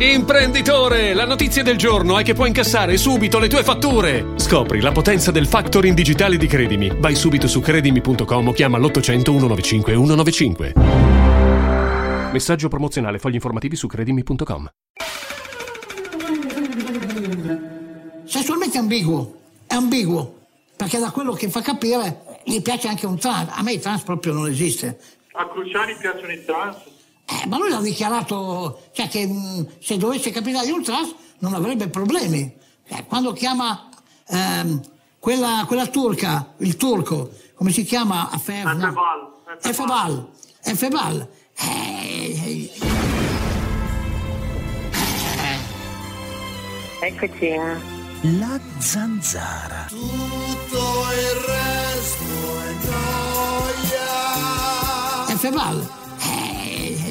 Imprenditore, la notizia del giorno è che puoi incassare subito le tue fatture. Scopri la potenza del factoring digitale di Credimi. Vai subito su credimi.com o chiama l'800 195 195. Messaggio promozionale, fogli informativi su credimi.com. Sessualmente è ambiguo, è ambiguo, perché da quello che fa capire gli piace anche un trans. A me il trans proprio non esiste. A Cruciani piacciono i trans? Eh, ma lui ha dichiarato cioè, che mh, se dovesse capitare un trans non avrebbe problemi. Eh, quando chiama ehm, quella, quella turca, il turco, come si chiama? Afer, no? Efebal. Efebal. Efebal. Eh, Eccoci. La zanzara. Tutto il resto è noia. Efebal.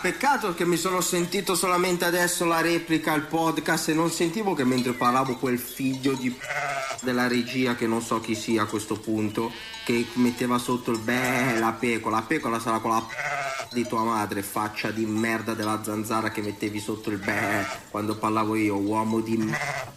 Peccato che mi sono sentito solamente adesso la replica al podcast e non sentivo che mentre parlavo quel figlio di della regia che non so chi sia a questo punto che metteva sotto il beh la pecora la pecora sarà quella di tua madre faccia di merda della zanzara che mettevi sotto il beh quando parlavo io uomo di merda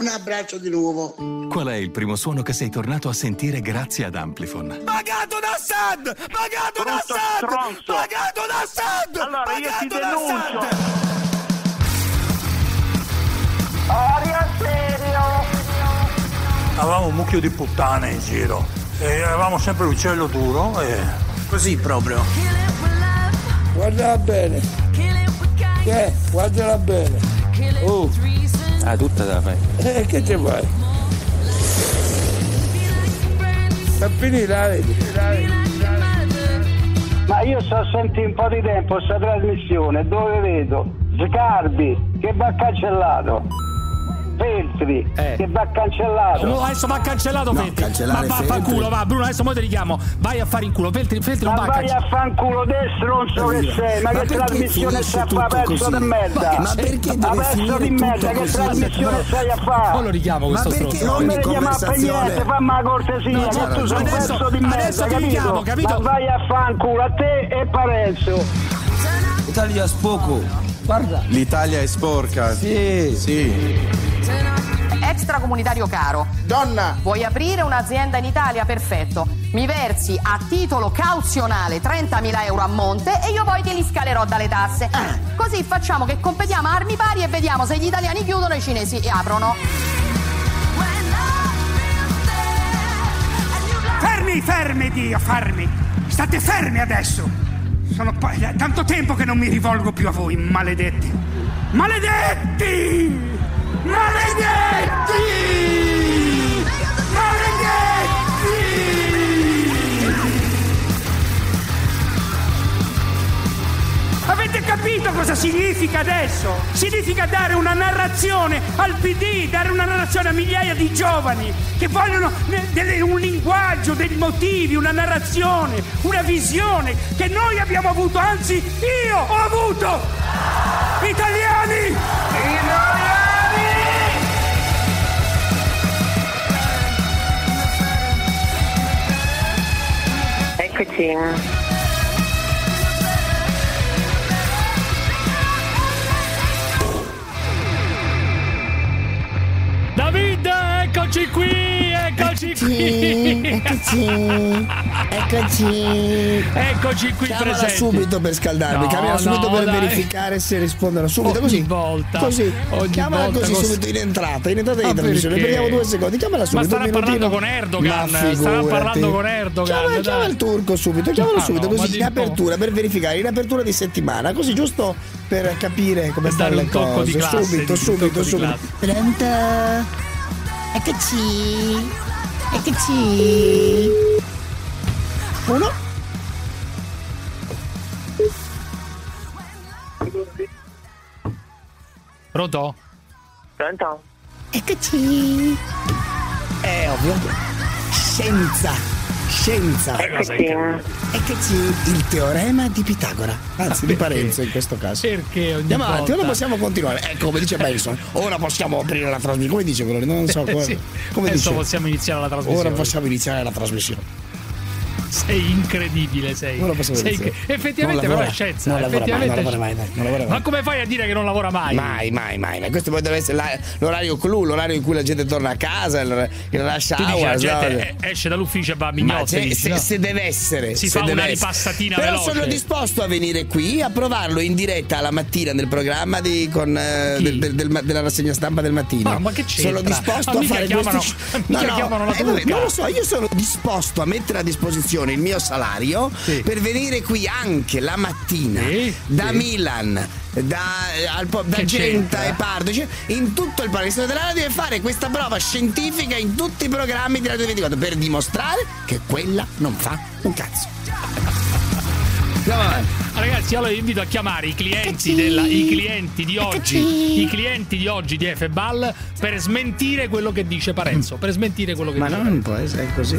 Un abbraccio di nuovo. Qual è il primo suono che sei tornato a sentire grazie ad Amplifon? Pagato da Assad! Pagato da Assad! Pagato da Assad! Allora, io ti Pagato da denuncio. Assad! Avevamo un mucchio di puttane in giro e avevamo sempre l'uccello duro e così proprio Guardala bene. Che? Guardala bene. Oh, ah tutta da fai eh, che ci fai? Sta finita? Ma io sto sentire un po' di tempo questa trasmissione dove vedo Scarbi che va cancellato, Feltri che va cancellato. No, adesso va cancellato No, Feltri. Ma va a fanculo, va Bruno, adesso mo ti richiamo. Vai a fare in culo. Feltri, Feltri non Ma va a vai a fanculo te stronzo che sei, ma, Ma che trasmissione stai a fare pezzo di merda? Ma perché Ma deve pezzo finire di merda, che così? trasmissione stai a Poi fare? lo richiamo Ma questo perché stronzo. Non mi ogni chiamare per niente, fammi la cortesia, No, che tu sei un pezzo di Adesso merda, ti richiamo, capito? capito? Ma vai a fanculo a te e Parenzo. Italia spoco Guarda. L'Italia è sporca. sì Sì. Extracomunitario caro. Donna! Vuoi aprire un'azienda in Italia? Perfetto. Mi versi a titolo cauzionale 30.000 euro a monte e io poi te li scalerò dalle tasse. Così facciamo che competiamo a armi pari e vediamo se gli italiani chiudono e i cinesi aprono. Fermi, fermi, Dio, fermi! State fermi adesso! Sono pa- tanto tempo che non mi rivolgo più a voi! Maledetti! Maledetti! Maledetti! Capito cosa significa adesso? Significa dare una narrazione al PD, dare una narrazione a migliaia di giovani che vogliono un linguaggio, dei motivi, una narrazione, una visione che noi abbiamo avuto, anzi io ho avuto! Italiani! Eccoci. Eccoci qui, eccoci qui. Eccoci, eccoci. Eccoci qui Chiamala presenti. subito per scaldarmi, No, chiamala subito no, per dai. verificare se rispondono subito. Ogni così, volta, così. ogni chiamala volta così cos- subito in entrata, in entrata di trasmissione. Prendiamo due secondi, chiamala subito. Ma starà parlando con Erdogan, starà parlando con Erdogan, Chiama, dai. chiama il turco subito, chiamalo Ah, subito, no, così in apertura per verificare, in apertura di settimana, così giusto per capire come stanno le cose. classe, subito, subito, subito. Pronto? Eccoci. Eccoci. Uno. Pronto? Pronto? Eccoci. È ovvio. Scienza. Scienza. Cosa incredibile. Eccoci il teorema di Pitagora, anzi di? Parenzo in questo caso. Perché ogni Andiamo avanti, ora possiamo continuare. Ecco, come dice Benson, ora possiamo aprire la trasmissione. Come dice quello? Non so come, Sì. come Adesso dice. possiamo iniziare la trasmissione. Ora possiamo iniziare la trasmissione. Sei incredibile, sei. Ora possiamo Sei iniziare. incre- Effettivamente Non però è scienza. Non lavora mai, non lavora mai, dai, non lavora mai. Ma come fai a dire che non lavora mai? Mai, mai, mai, mai. Questo poi deve essere la- l'orario clou, l'orario in cui la gente torna a casa, il, il rush Tu dici hour. la no? gente eh, esce dall'ufficio e va a Ma mignotte. se, dici, se- no? se deve essere Si se fa una essere. ripassatina Però veloce. sono disposto a venire qui a provarlo in diretta la mattina nel programma di, con, eh, del- del- del ma- della rassegna stampa del mattino Ma- ma che c'entra? sono disposto Ma a fare chiamano- questo mica chiamano la eh, vabbè, non lo so io sono disposto a mettere a disposizione il mio salario per venire qui anche la mattina da Milan da, al da Genta e Pardo cioè, in tutto il paese della radio e fare questa prova scientifica in tutti i programmi di Radio 24 per dimostrare che quella non fa un cazzo Andiamo avanti. Ragazzi, allora vi invito a chiamare i clienti, della- i clienti di oggi, i clienti di oggi di Efebal per smentire quello che dice Parenzo. Per smentire quello che Ma dice non può essere così.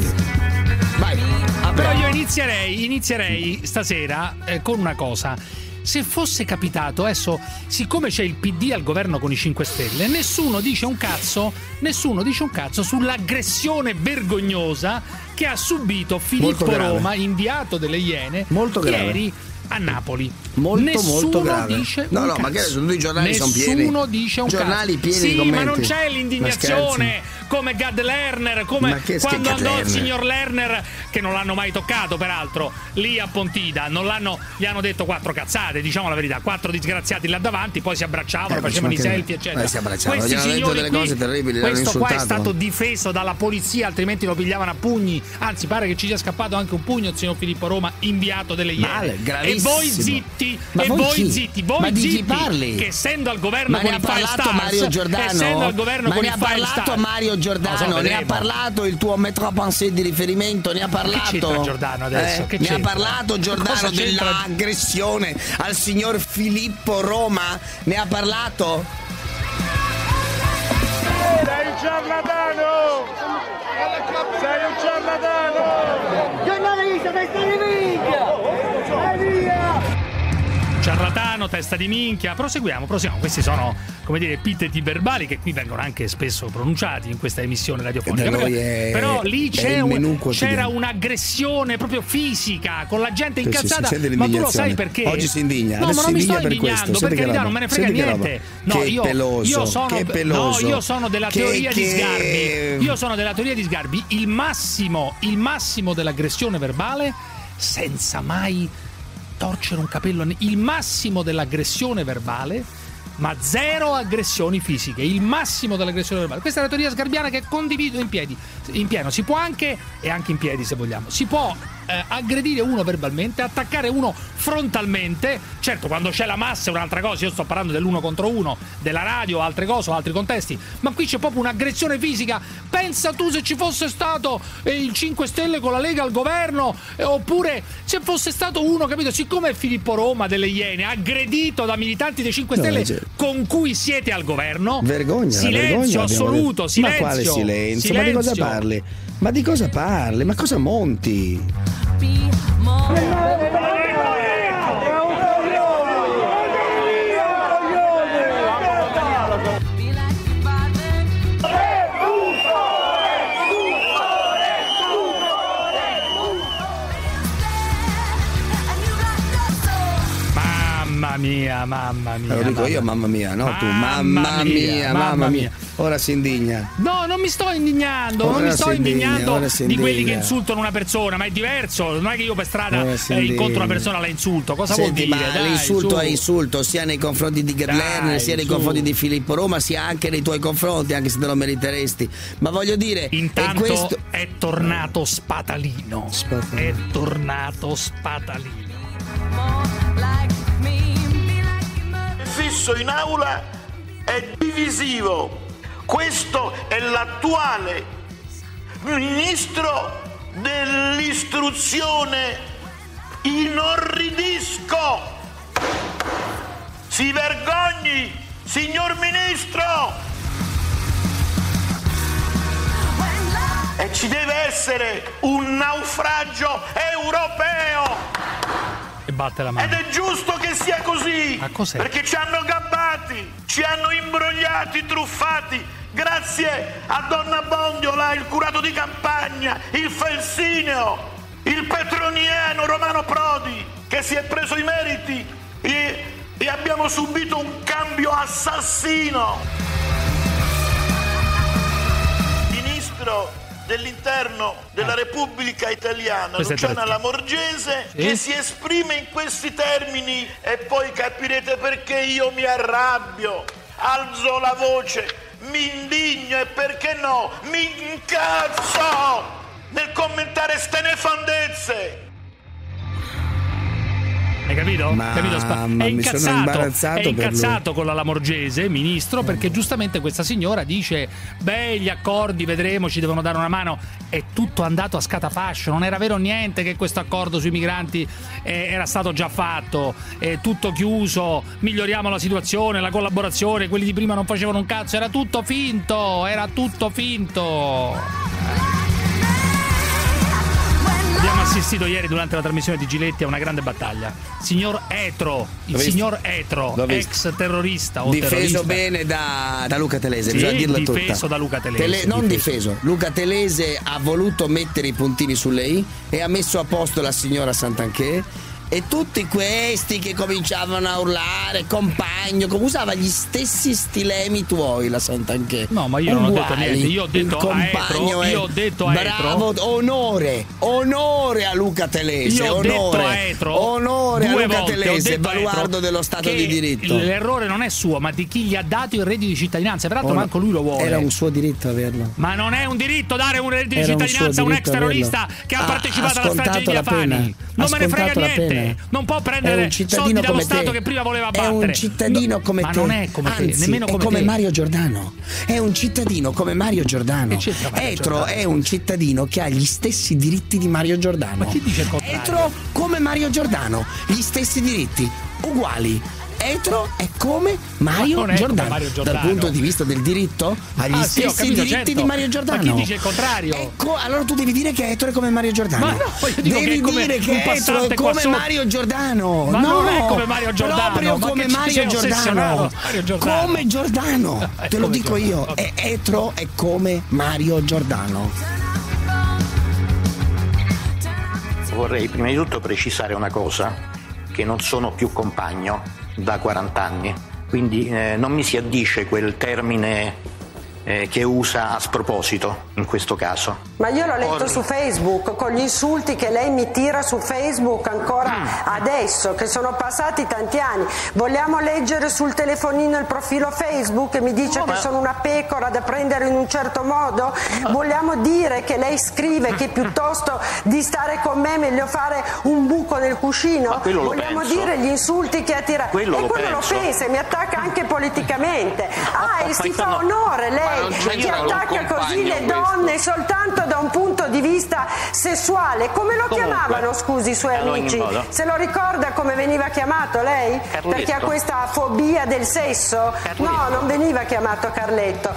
Vai. Però io inizierei, inizierei stasera eh, con una cosa. Se fosse capitato, adesso, siccome c'è il PD al governo con i 5 Stelle, nessuno dice un cazzo, nessuno dice un cazzo sull'aggressione vergognosa che ha subito Filippo grave. Roma, inviato delle Iene, Molto grave. ieri a Napoli. Molto, Nessuno molto grave. dice No, no, ma cazzo. che adesso tutti i giornali sono pieni. Nessuno dice un Giornali cazzo. pieni sì, di commenti. ma non c'è l'indignazione come Gad Lerner, come quando andò il signor Lerner, che non l'hanno mai toccato peraltro, lì a Pontida, non l'hanno, gli hanno detto quattro cazzate, diciamo la verità, quattro disgraziati là davanti, poi si abbracciavano, Eh, facevano i selfie, eccetera. Eh, si abbracciavano, Questi signori delle qui- cose terribili, Questo qua è stato difeso dalla polizia, altrimenti lo pigliavano a pugni. Anzi, pare che ci sia scappato anche un pugno, il signor Filippo Roma, inviato delle Iene. Male, e voi zitti, Ma e voi voi zitti, voi Ma zitti, parli? che essendo al governo Ma con i parlato Stars, Mario Giordano? essendo al governo con ne i ha parlato Stars- Mario Lo so, Giordano, ne ha parlato il tuo metro pensée di riferimento, ne ha parlato. c'entra Giordano adesso? Eh, Che ne ha parlato Giordano dell'aggressione al signor Filippo Roma? Ne ha parlato? Sei un ciarlatano! Sei un ciarlatano! Giornalista, testa di minchia! E via! Ciarlatano, testa di minchia. Proseguiamo, proseguiamo. Questi sono, come dire, epiteti verbali che qui vengono anche spesso pronunciati in questa emissione radiofonica. Però- è- Però lì un- c'era un'aggressione proprio fisica con la gente Sì, sì, incazzata. sì, sente ma tu lo sai perché? Oggi si indigna, No, adesso ma non mi sto per indignando, per carità, non me ne frega niente. No, Che io, peloso, io sono, no, io sono della Che- teoria di che- Sgarbi. Io sono della teoria di Sgarbi. Il massimo, il massimo dell'aggressione verbale senza mai torcere un capello, il massimo dell'aggressione verbale, ma zero aggressioni fisiche, il massimo dell'aggressione verbale. Questa è la teoria sgarbiana che condivido in piedi, in pieno. Si può anche, e anche in piedi se vogliamo, si può eh, aggredire uno verbalmente, attaccare uno frontalmente. Certo, quando c'è la massa è un'altra cosa, io sto parlando dell'uno contro uno, della radio, altre cose, altri contesti, ma qui c'è proprio un'aggressione fisica. Pensa tu se ci fosse stato eh, il 5 Stelle con la Lega al governo, eh, oppure se fosse stato uno, capito, siccome Filippo Roma delle Iene, aggredito da militanti dei 5 No, Stelle cioè- con cui siete al governo, Vergogna, silenzio vergogna, assoluto, silenzio. Ma quale silenzio? Ma di cosa silenzio. parli? Ma di cosa parli? Ma cosa monti? Mia, mamma mia. Lo dico mamma io, mamma mia, no tu. Mamma Mamma mia, mia, mamma mamma mia. mia. Ora si indigna. No, non mi sto indignando, non Ora mi sto indigna, indignando di quelli che indigna. insultano una persona, ma è diverso. Non è che io per strada eh, incontro indigna. una persona e la insulto. Cosa Senti, vuol dire? Dai, l'insulto su. è insulto sia nei confronti di Gerlerner, sia nei su. confronti di Filippo Roma, sia anche nei tuoi confronti, anche se te lo meriteresti. Ma voglio dire, Intanto questo. è tornato spatalino. È tornato spatalino. Fisso in aula è divisivo. Questo è l'attuale ministro dell'istruzione. Inorridisco. Si vergogni, signor ministro. e ci deve essere un naufragio europeo. E batte la mano. Ed è giusto che sia così. Ma cos'è? Perché ci hanno gabbati, ci hanno imbrogliati, truffati. Grazie a Donna Bondiola, il curato di campagna, il Felsineo, il petroniano Romano Prodi, che si è preso i meriti e, e abbiamo subito un cambio assassino. Ministro dell'interno della Repubblica Italiana, Questo è Luciana. Lamorgese, Sì? che si esprime in questi termini e poi capirete perché io mi arrabbio, alzo la voce, mi indigno e perché no, mi incazzo nel commentare ste nefandezze. Hai capito? Ma- Capito? Spa- ma è incazzato, è incazzato con la Lamorgese, ministro, perché giustamente questa signora dice: Beh, gli accordi, vedremo, ci devono dare una mano. È tutto andato a scatafascio, non era vero niente che questo accordo sui migranti eh, era stato già fatto, è tutto chiuso, miglioriamo la situazione, la collaborazione, quelli di prima non facevano un cazzo, era tutto finto, era tutto finto. Abbiamo assistito ieri durante la trasmissione di Giletti a una grande battaglia. Signor Etro, il signor Etro, ex terrorista o Difeso terrorista. bene da, da Luca Telese, Sì, bisogna dirla tutta. difeso da Luca Telese, non difeso. difeso. Luca Telese ha voluto mettere i puntini sulle i e ha messo a posto la signora Santanché. E tutti questi che cominciavano a urlare, compagno, come usava gli stessi stilemi tuoi la Santanché. No, ma io non ho detto Uguali. niente, io ho detto Il a compagno Etro, è io ho detto a bravo, onore, onore a Luca Telese, Io ho onore. detto a Etro onore a Luca volte, Telese, a baluardo Etro dello Stato di diritto. L'errore non è suo, ma di chi gli ha dato il reddito di cittadinanza. Peraltro, Oh, manco lui lo vuole. Era un suo diritto averlo. Ma non è un diritto dare un reddito di Era un cittadinanza a un ex terrorista averlo. che ha partecipato alla strage di Via Fani. Non me ne frega niente. pena. Non può È prendere soldi dallo come Stato te. che prima voleva È battere. un cittadino No, come ma te. non è come Anzi, te, nemmeno come è come te. Mario Giordano. È un cittadino come Mario Giordano. Etro è un cittadino che ha gli stessi diritti di Mario Giordano. Ma chi dice il contrario? Etro come Mario Giordano, gli stessi diritti, uguali. Etro è come Mario, Ma è come Giordano. Mario Giordano. Dal punto di vista del diritto, ha gli Ah, sì, stessi capito, diritti certo. di Mario Ma Giordano. chi dice il contrario? Ecco, allora tu devi dire che Etro è come Mario Giordano. Ma no, io dico devi che è dire che Etro passante è come. Mario Giordano. Ma no, non è come Mario Giordano, Proprio ma come Mario Giordano. Mario Giordano. Come Giordano. È Te lo dico io. Giordano, E Etro è come Mario Giordano. Vorrei prima di tutto precisare una cosa, che non sono più compagno da 40 anni, quindi eh, non mi si addice quel termine eh, che usa a sproposito in questo caso. Ma io l'ho letto Orri. su Facebook con gli insulti che lei mi tira su Facebook ancora adesso, che sono passati tanti anni. Vogliamo leggere sul telefonino il profilo Facebook e mi dice che sono una pecora da prendere in un certo modo? Vogliamo dire che lei scrive che piuttosto di stare con me è meglio fare un buco nel cuscino? Vogliamo penso. dire gli insulti che ha tirato? Quello e lo quello penso. lo pensa e mi attacca anche politicamente. Ah, e si ma fa no. onore Ma lei che attacca così le donne soltanto da un punto di vista sessuale. Come lo Comunque, chiamavano, scusi, i suoi amici? modo. Se lo ricorda come veniva chiamato lei? Carletto. Perché ha questa fobia del sesso? Carletto. No, non veniva chiamato Carletto.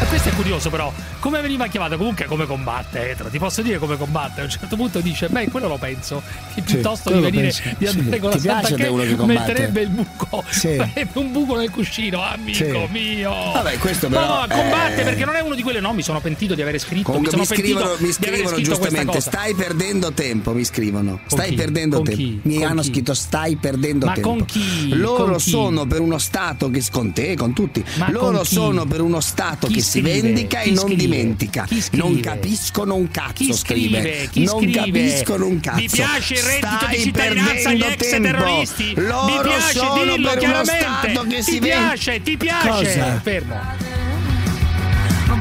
E questo è curioso però, come veniva chiamato? Comunque come combatte Etro, ti posso dire come combatte? A un certo punto dice, beh quello lo penso, che piuttosto di quello lo venire pensi. di andare Sì. con Ti la piace Santa te uno che che combatte? metterebbe il buco, Sì. farebbe un buco nel cuscino, amico Sì. mio. Vabbè, questo No, però, no, combatte eh, perché non è uno di quelle, no, mi sono pentito di aver scritto, Comunque mi mi sono pentito scrivono, mi di scrivono giustamente, stai perdendo tempo, mi scrivono. stai chi? perdendo Con tempo. chi? Mi Con hanno chi? scritto stai perdendo Ma tempo. con chi? Loro Con chi? sono per uno Stato che con te, con tutti. Ma con Loro sono per uno Stato che si vendica e non scrive? Dimentica. Chi scrive? Non capiscono un cazzo Chi scrive? Chi non scrive? capiscono un cazzo. Vi piace il reddito Stai di cittadinanza agli ex tempo. terroristi? Loro Vi piace sono dillo chiaramente. Ti piace, ti piace. Cosa? Fermo.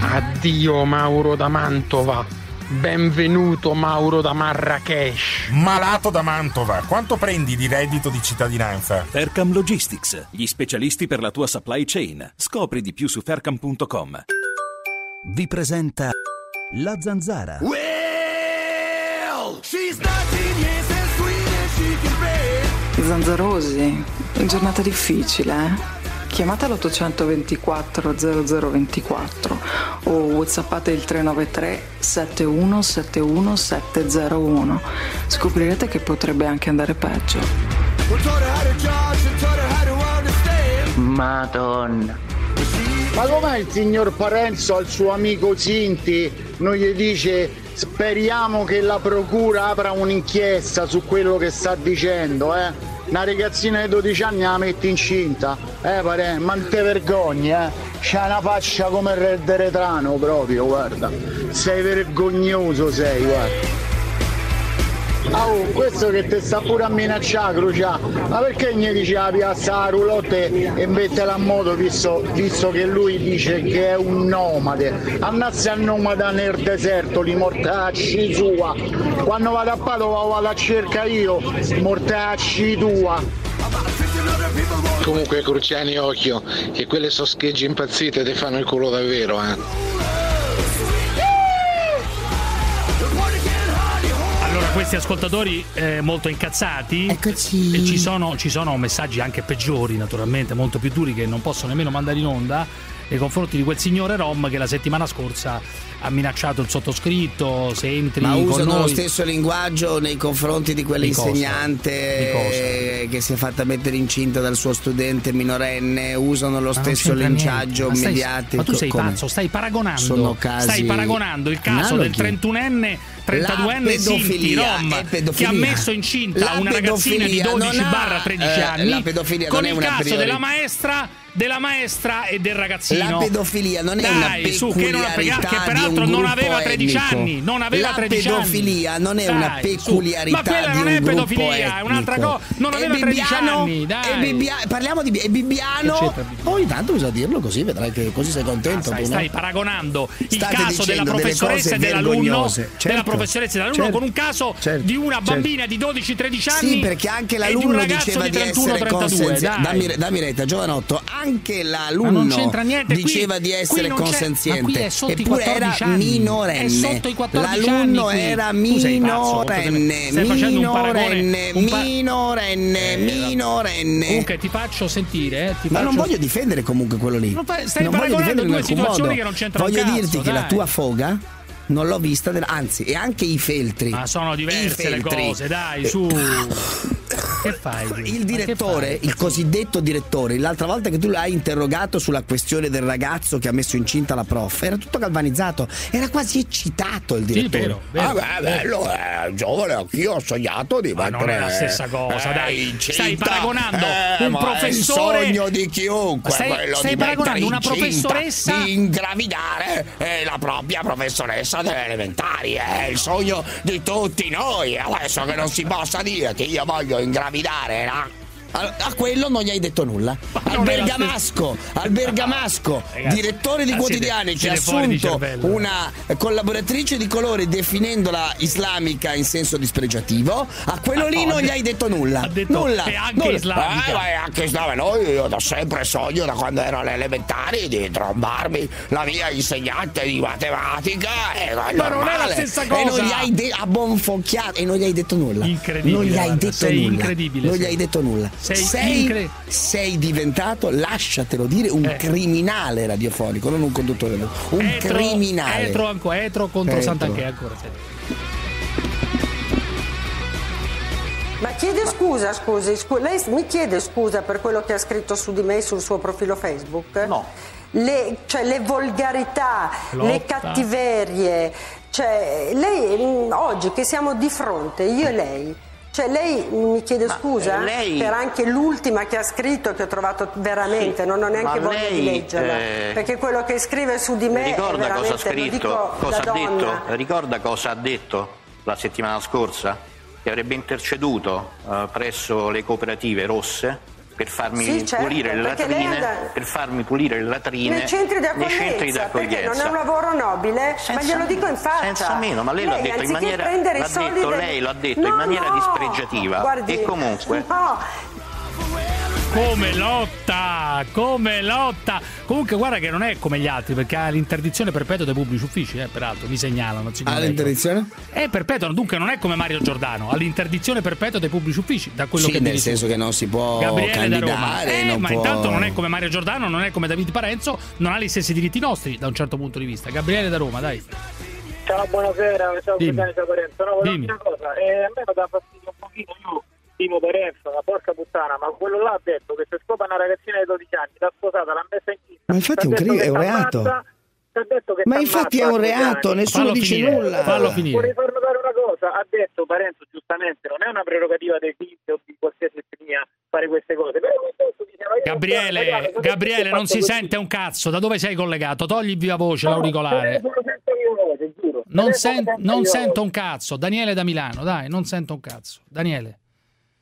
Addio Mauro da Mantova. Benvenuto Mauro da Marrakesh. Malato da Mantova, quanto prendi di reddito di cittadinanza? Faircam Logistics, gli specialisti per la tua supply chain. Scopri di più su faircam.com. Vi presenta La Zanzara. Zanzarosi, giornata difficile, eh? chiamate l'824 0024 o whatsappate il 393 7171 701. Scoprirete che potrebbe anche andare peggio. Madonna. Ma com'è il signor Parenzo al suo amico Sinti non gli dice speriamo che la procura apra un'inchiesta su quello che sta dicendo, eh? Una ragazzina di 12 anni la metti incinta, eh pare, ma non te vergogni, eh? C'ha una faccia come il re del retrano proprio, guarda. Sei vergognoso sei, guarda. Oh, questo che ti sta pure a minacciare, Crucia. Ma perché gli dice la piazza la roulotte e mettela a moto visto, visto che lui dice che è un nomade? Annazzi a nomade nel deserto, li mortacci sua. Quando vado a Padova vado a cerca io, mortacci tua. Comunque Cruciani occhio, che quelle soschegge impazzite ti fanno il culo davvero, eh. Questi ascoltatori eh, molto incazzati. Eccoci. E ci sono, ci sono messaggi anche peggiori, naturalmente, molto più duri che non posso nemmeno mandare in onda nei confronti di quel signore Rom che la settimana scorsa ha minacciato il sottoscritto se entri Ma usano noi. lo stesso linguaggio nei confronti di Di quell'insegnante eh, che si è fatta mettere incinta dal suo studente minorenne, usano lo Ma stesso linciaggio. Ma stai- mediatico. Ma tu sei Come? pazzo, stai paragonando. Casi Stai paragonando il caso del analoghi. 31enne, 32enne La Sinti Rom che ha messo incinta La una ragazzina di pedofilia 12 non ha- barra 13 eh, anni la pedofilia con il caso della maestra della maestra e del ragazzino La pedofilia non è Dai, una su, che, non- peculiarità che di peraltro non aveva 13 etnico. anni non aveva La 13 pedofilia anni non è una Dai, su. peculiarità ma quella di non è pedofilia è un'altra cosa non aveva 13 Bibbiano- anni dai Bibbia- parliamo di Bi- Bibbiano c'entra ogni tanto bisogna dirlo così vedrai che così sei contento Stai, tu, no? stai paragonando il State caso della professoressa e dell'alunno, vergognose. della Certo. professoressa e dell'alunno Certo. con un caso Certo. di una Certo. bambina di 12-13 anni Sì, perché anche di un l'alunno ragazzo diceva di di, 31 essere 32 consenziente. dai. Dammi, dammi retta, giovanotto, anche l'alunno non c'entra niente, qui- diceva di essere non consenziente. Eppure 14 era minorenne. È sotto i 14 l'alunno era minorenne. minorenne, pa- minorenne, Eh, minorenne. Comunque ti faccio sentire, eh, ti Ma non faccio- voglio difendere comunque quello lì. Non fa- stai non paragonando due situazioni modo. che non c'entrano Voglio cazzo, dirti che la dai. tua foga non l'ho vista, anzi, e anche i feltri. Ma sono diverse le feltri. cose, dai, su. Che fai? Il direttore, il cosiddetto direttore, l'altra volta che tu l'hai interrogato sulla questione del ragazzo che ha messo incinta la prof, era tutto galvanizzato, era quasi eccitato il direttore. vero, vero, ah, beh, bello, eh, giovane, anch'io ho sognato di Ma non è la stessa cosa, eh, dai. incinta. Stai paragonando Eh, un professore- il sogno di chiunque, Stai- quello stai di paragonando una professoressa- Di ingravidare eh, la propria professoressa delle elementari, è il sogno di tutti noi. Adesso che non si possa dire che io voglio ingravidare la a, a quello non gli hai detto nulla. Al Bergamasco, al Bergamasco, Ragazzi, direttore di ah, quotidiani che ha assunto una collaboratrice di colore definendola islamica in senso dispregiativo, a quello lì no, non gli hai detto nulla. ha detto nulla. è anche nulla. islamica. Eh, ma è anche islamica. Noi io da sempre sogno da quando ero alle elementari di trombarmi la mia insegnante di matematica. E Ma non è la stessa E cosa. non gli hai de- abbonfocchiato e non gli hai detto nulla. Incredibile, Non gli hai detto nulla. incredibile, Non gli hai detto nulla. Sei sei, incre- sei diventato, lasciatelo dire, un Eh. criminale radiofonico, non un conduttore, un Etro, criminale. Etro, ancora, etro contro Etro. Sant'Anché ancora. Ma chiede scusa, scusi, scu- lei mi chiede scusa per quello che ha scritto su di me sul suo profilo Facebook? No. Le, cioè le volgarità, le Lotta. cattiverie, cioè lei mm, oggi che siamo di fronte, io e lei, cioè lei mi chiede scusa eh, lei- per anche l'ultima che ha scritto che ho trovato veramente, Sì, non ho neanche ma voglia di lei, leggerla, eh, perché quello che scrive su di me è Ricorda cosa ha scritto, cosa ha detto? Ricorda cosa ha detto la settimana scorsa? Che avrebbe interceduto eh, presso le cooperative rosse per farmi Sì, certo, pulire le lei latrine, anda- per farmi pulire le latrine Nei centri di accoglienza, perché non è un lavoro nobile, ma glielo dico in faccia. Senza meno, ma lei, l'ha detto in maniera, l'ha detto, del- lei l'ha detto No, in maniera no, dispregiativa guardi, e comunque no, come lotta, come lotta. Comunque guarda che non è come gli altri perché ha l'interdizione perpetua dei pubblici uffici, eh, peraltro, mi segnalano. correggono. l'interdizione? È perpetua, dunque non è come Mario Giordano, ha l'interdizione perpetua dei pubblici uffici, da quello Sì, che nel dici senso che non si può Gabriele da Roma. candidare, Eh, non ma può- intanto non è come Mario Giordano, non è come Davide Parenzo, non ha gli stessi diritti nostri da un certo punto di vista. Gabriele da Roma, dai. Ciao, buonasera, ciao. Cruciani, ciao Parenzo. No, una cosa, eh, a me mi dà fastidio un pochino, io stimo Parenzo, ma porca puttana, ma quello là ha detto che se scopa una ragazzina di 12 anni, l'ha sposata, l'ha messa in chista. Ma infatti è un cri- è un reato. che Ma infatti è un a 12 reato, anni. nessuno Fallo dice finire, nulla. fallo finire. Vorrei far notare una cosa, ha detto Parenzo giustamente, non è una prerogativa dei figli o di qualsiasi etnia fare queste cose, però lui stesso diceva io Gabriele, Italiano, Gabriele, non si sente un cazzo. Da dove sei collegato? Togli il viva voce, l'auricolare. No, giuro. Non, sen- sento non sento un cazzo. Daniele da Milano, dai, non sento un cazzo. Daniele.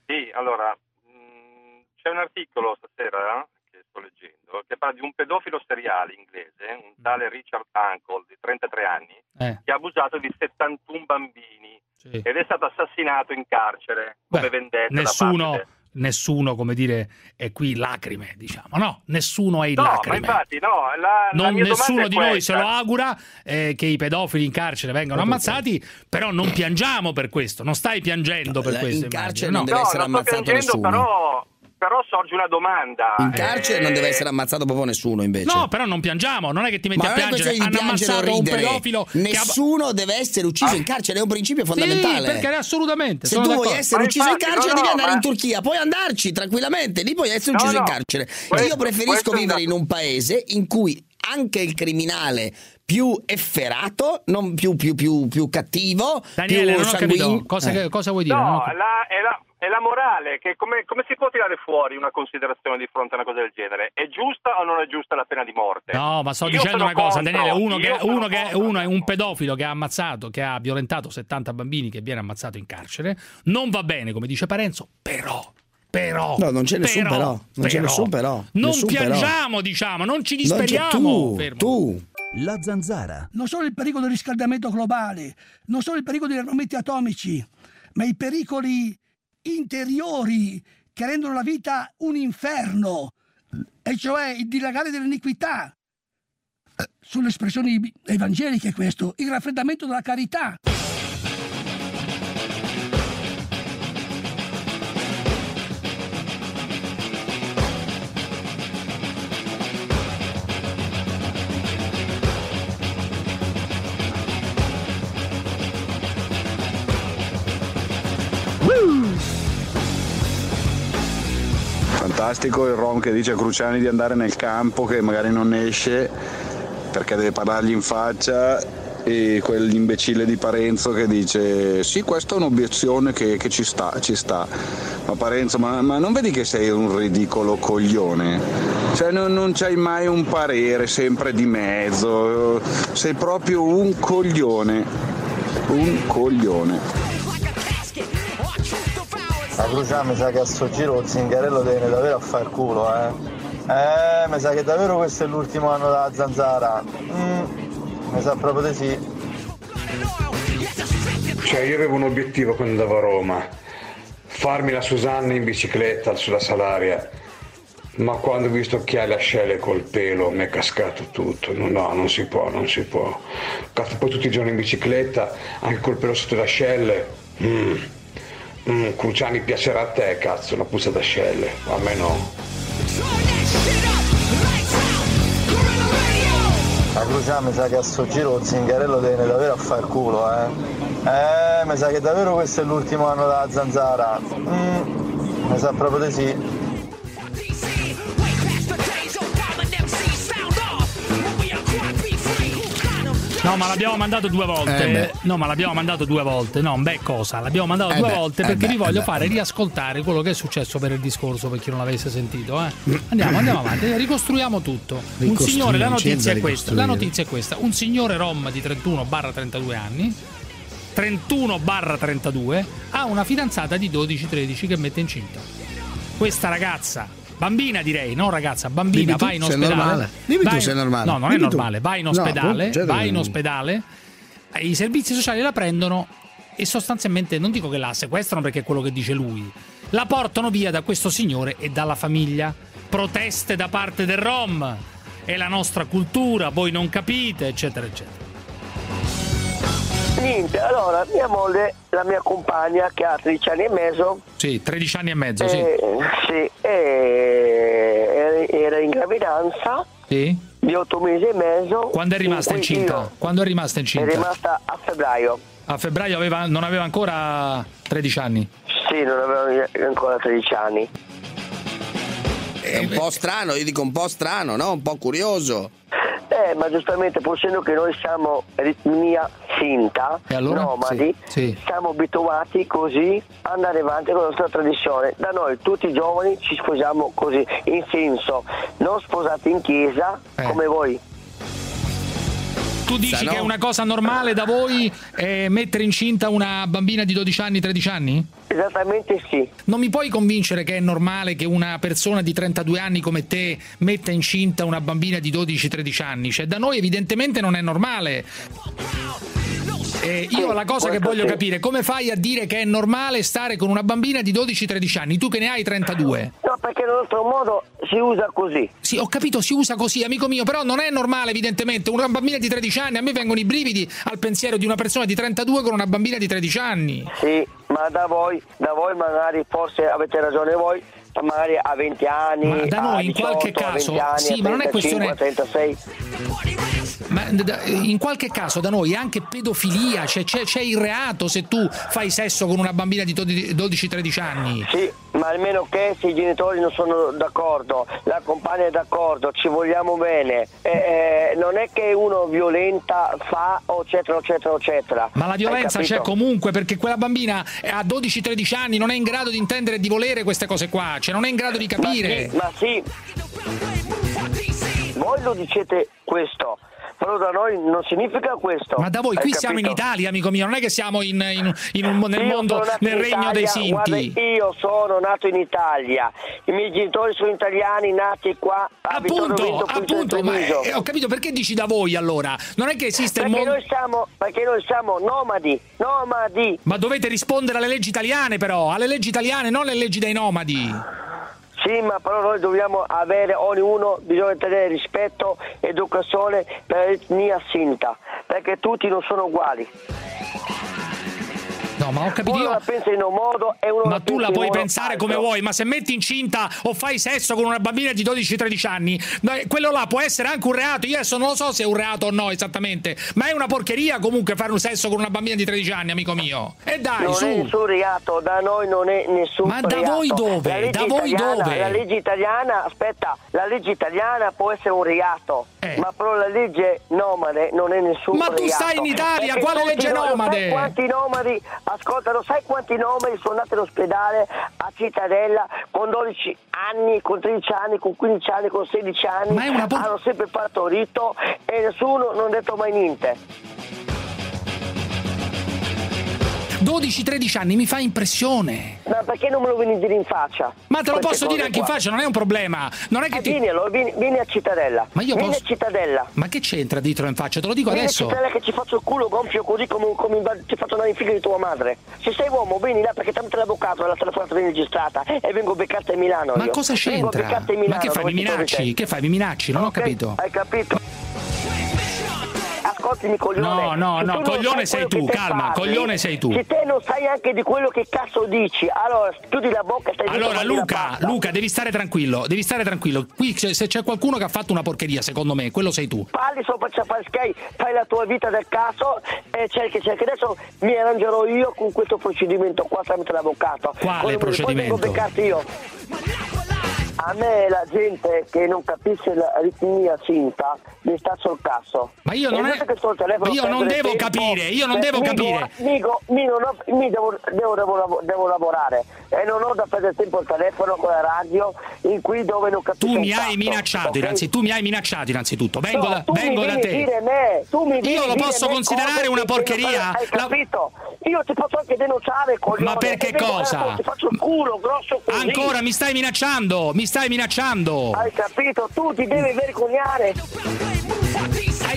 Sì, allora, mh, c'è un articolo stasera che sto leggendo che parla di un pedofilo seriale inglese, un tale Richard Uncle di 33 anni, Eh. che ha abusato di 71 bambini ed è stato assassinato in carcere come Beh, vendetta da Nessuno, parte nessuno, come dire, è qui lacrime, diciamo. No, nessuno è in No, lacrime. infatti no, la, la Non, domanda nessuno di noi se lo augura eh, che i pedofili in carcere vengano ammazzati, però non piangiamo per questo, non stai piangendo per In questo. carcere immagino, non no. deve essere no, non sto ammazzato piangendo, nessuno. però, però sorge una domanda. In carcere Eh, non deve essere ammazzato proprio nessuno invece. No, però non piangiamo, non è che ti metti Ma a piangere. Hanno piangere o ammazzato un ridere. pedofilo. Nessuno deve essere ucciso in carcere, è un principio fondamentale. Sì, perché assolutamente. Se tu vuoi d'accordo. essere Ma ucciso in infatti, carcere no, devi no, andare ma- in Turchia, puoi andarci tranquillamente, lì puoi essere No, ucciso in no, carcere. questo- Io preferisco vivere in un paese in cui anche il criminale più efferato, non più, più, più, più cattivo, Daniele, più non ho capito. Cosa, Eh. cosa vuoi dire? No, la- è, la, è la morale, che come, come si può tirare fuori una considerazione di fronte a una cosa del genere? È giusta o non è giusta la pena di morte? No, ma sto Io dicendo una cosa, contro, Daniele. Uno, che, uno, che, uno è un pedofilo che ha ammazzato, che ha violentato 70 bambini, che viene ammazzato in carcere. Non va bene, come dice Parenzo, però. Però, No, non c'è nessun però, non c'è nessun però, Non nessun però. piangiamo, diciamo, non ci Non disperiamo. tu, Fermo. tu. La zanzara. non solo il pericolo del riscaldamento globale, non solo il pericolo degli armamenti atomici, ma i pericoli interiori che rendono la vita un inferno, e cioè il dilagare dell'iniquità. Sono espressioni evangeliche questo, il raffreddamento della carità. Fantastico il Rom che dice a Cruciani di andare nel campo che magari non esce perché deve parlargli in faccia e quell'imbecille di Parenzo che dice sì questa è un'obiezione che, che ci sta, ci sta. Ma Parenzo, ma, ma non vedi che sei un ridicolo coglione? Cioè non, non c'hai mai un parere, sempre di mezzo, sei proprio un coglione, un coglione. La Crucià mi sa che a sto giro il zingarello viene davvero a far culo, eh. Eh, mi sa che davvero questo è l'ultimo anno della zanzara. Mm, mi sa proprio di sì. Cioè io avevo un obiettivo quando andavo a Roma, farmi la Susanna in bicicletta sulla Salaria, ma quando ho visto occhiali ascelle col pelo mi è cascato tutto, no, no, non si può, non si può. Cazzo, poi tutti i giorni in bicicletta, anche col pelo sotto le ascelle. Mm. Mm, Cruciani piacerà a te, cazzo, una puzza d'ascelle, a me no. La Crucià mi sa che a sto giro il zingarello viene davvero a far culo, eh. Eh, mi sa che davvero questo è l'ultimo anno della zanzara. Mm, mi sa proprio di sì. No, ma l'abbiamo mandato due volte. Eh no, ma l'abbiamo mandato due volte. No, beh, cosa? L'abbiamo mandato Eh due beh, volte eh perché vi voglio eh fare beh. riascoltare quello che è successo per il discorso, per chi non l'avesse sentito. eh. Andiamo, andiamo avanti, ricostruiamo tutto. Un signore, la notizia è questa. La notizia è questa. Un signore rom di 31 32 anni. 31 32 ha una fidanzata di 12-13 che mette incinta. Questa ragazza, bambina direi, non ragazza, bambina, tu va in ospedale. normale. Dimmi tu va in- se è normale. No, non Dimmi è tu. normale, va in No, ospedale, appunto, va certo in che- ospedale, i servizi sociali la prendono e sostanzialmente non dico che la sequestrano perché è quello che dice lui, la portano via da questo signore e dalla famiglia. Proteste da parte del Rom. È la nostra cultura, voi non capite, eccetera, eccetera. Niente, allora mia moglie, la mia compagna che ha 13 anni e mezzo, Sì, 13 anni e mezzo, sì. eh, sì, eh, era in gravidanza Sì? di 8 mesi e mezzo. Quando è rimasta in incinta? Quando è rimasta È incinta? rimasta a febbraio. A febbraio aveva- non aveva ancora 13 anni. Sì, non aveva ancora 13 anni. È un po' strano, io dico un po' strano, no? Un po' curioso. Eh, ma giustamente, pur essendo che noi siamo ritmia finta, allora? nomadi, Sì, sì. siamo abituati così ad andare avanti con la nostra tradizione. Da noi tutti i giovani ci sposiamo così, in senso, non sposati in chiesa Eh. come voi. Tu dici che è una cosa normale da voi eh, mettere incinta una bambina di 12 anni, 13 anni? Esattamente sì. Non mi puoi convincere che è normale che una persona di 32 anni come te metta incinta una bambina di 12-13 anni? Cioè, da noi evidentemente non è normale. E io la cosa che voglio capire è come fai a dire che è normale stare con una bambina di 12-13 anni, tu che ne hai 32? Perché il nostro modo si usa così. Sì, ho capito, si usa così, amico mio, però non è normale evidentemente. Una bambina di 13 anni, a me vengono i brividi al pensiero di una persona di 32 con una bambina di 13 anni. Sì, ma da voi, da voi magari forse avete ragione voi, ma magari a 20 anni, Ma da noi a in qualche 18, caso- 20 anni, sì, ma non è 35, questione- 36. Ma in qualche caso da noi anche pedofilia, cioè c'è, c'è il reato se tu fai sesso con una bambina di 12-13 anni. Sì, ma almeno che se i genitori non sono d'accordo, la compagna è d'accordo, ci vogliamo bene, eh, eh, non è che uno violenta fa eccetera eccetera eccetera. Ma la violenza c'è comunque perché quella bambina a 12-13 anni non è in grado di intendere e di volere queste cose qua, cioè non è in grado di capire. Ma sì, voi lo dicete questo, però da noi non significa questo. Ma da voi qui siamo in capito? Italia, amico mio, non è che siamo in, in- in un- nel Io mondo, nel regno dei Italia, Sinti. guarda, io sono nato in Italia, i miei genitori sono italiani, nati qua Appunto, appunto, ma eh, ho capito perché dici da voi allora? Non è che esiste il Perché mondo. noi, siamo, perché noi siamo nomadi, nomadi. Ma dovete rispondere alle leggi italiane, però, alle leggi italiane, non alle leggi dei nomadi. Sì, ma però noi dobbiamo avere, ognuno bisogna tenere rispetto, educazione per l'etnia sinta, perché tutti non sono uguali. No, ma ho capito Uno io. la pensa in un modo e uno Ma tu la puoi pensare altro. come vuoi, ma se metti incinta o fai sesso con una bambina di 12-13 anni, eh, quello là può essere anche un reato. Io adesso non lo so se è un reato o no esattamente, ma è una porcheria comunque fare un sesso con una bambina di 13 anni, amico mio. E dai, non su. è nessun reato, da noi non è nessun Ma da reato. voi dove? La legge Da voi dove? La legge italiana, aspetta, la legge italiana può essere un reato, ma però la legge nomade non è nessun Eh. Ma reato. tu stai in Italia, Perché quale legge nomade? Quanti nomadi, ascolta, lo sai quanti nomadi sono andati all'ospedale a Cittadella con 12 anni, con 13 anni, con 15 anni, con 16 anni, Ma è una por- hanno sempre partorito e nessuno non ha detto mai niente. 12-13 anni mi fa impressione. Ma perché non me lo vieni a dire in faccia? Ma te lo Queste posso dire anche in qua. faccia, non è un problema. Non è che Eh, ti. vieni, allora, vieni, vieni a Cittadella. Ma io vieni posso- a Cittadella. Ma che c'entra dirtelo in faccia? Te lo dico Vieni adesso. a Cittadella che ci faccio il culo gonfio così come, come ti faccio andare in figlio di tua madre. Se sei uomo, vieni là perché tramite l'avvocato la telefonata viene registrata e vengo beccata a Milano. Ma io. cosa Vengo c'entra? beccata a Milano. Ma che fai? Mi minacci? Che fai? Mi minacci? Non ho Ok, capito. Hai capito? Ascoltimi coglione. No, no, no, coglione sei tu, calma, parli, coglione sei tu. Se te non sai anche di quello che cazzo dici, allora chiudi la bocca e stai Allora Luca. Luca, devi stare tranquillo, devi stare tranquillo. Qui c'è- se c'è qualcuno che ha fatto una porcheria, secondo me, quello sei tu. parli sopra Ciapascai, fai la tua vita del caso e cerchi, cerchi. Adesso mi arrangerò io con questo procedimento qua tramite l'avvocato. Quale Poi- poi procedimento? vengo beccarti io. A me la gente che non capisce la ritmia cinta mi sta sul cazzo. Ma io non è- io non devo capire, io non eh, devo capire. do- mi ho- mi devo, devo- devo devo lavorare e non ho da perdere tempo al telefono con la radio in cui dove non capisco Tu mi hai minacciato, ok? innanzi, tu mi hai minacciato innanzitutto. Vengo, No, da, tu mi vengo da te. dire me, tu mi vieni Io lo posso considerare una porcheria? Hai La- capito? Io ti posso anche denunciare, coglione. Ma perché cosa? Ti faccio il culo grosso così. Ancora mi stai minacciando? Mi stai minacciando. Hai capito? Tu ti devi vergognare.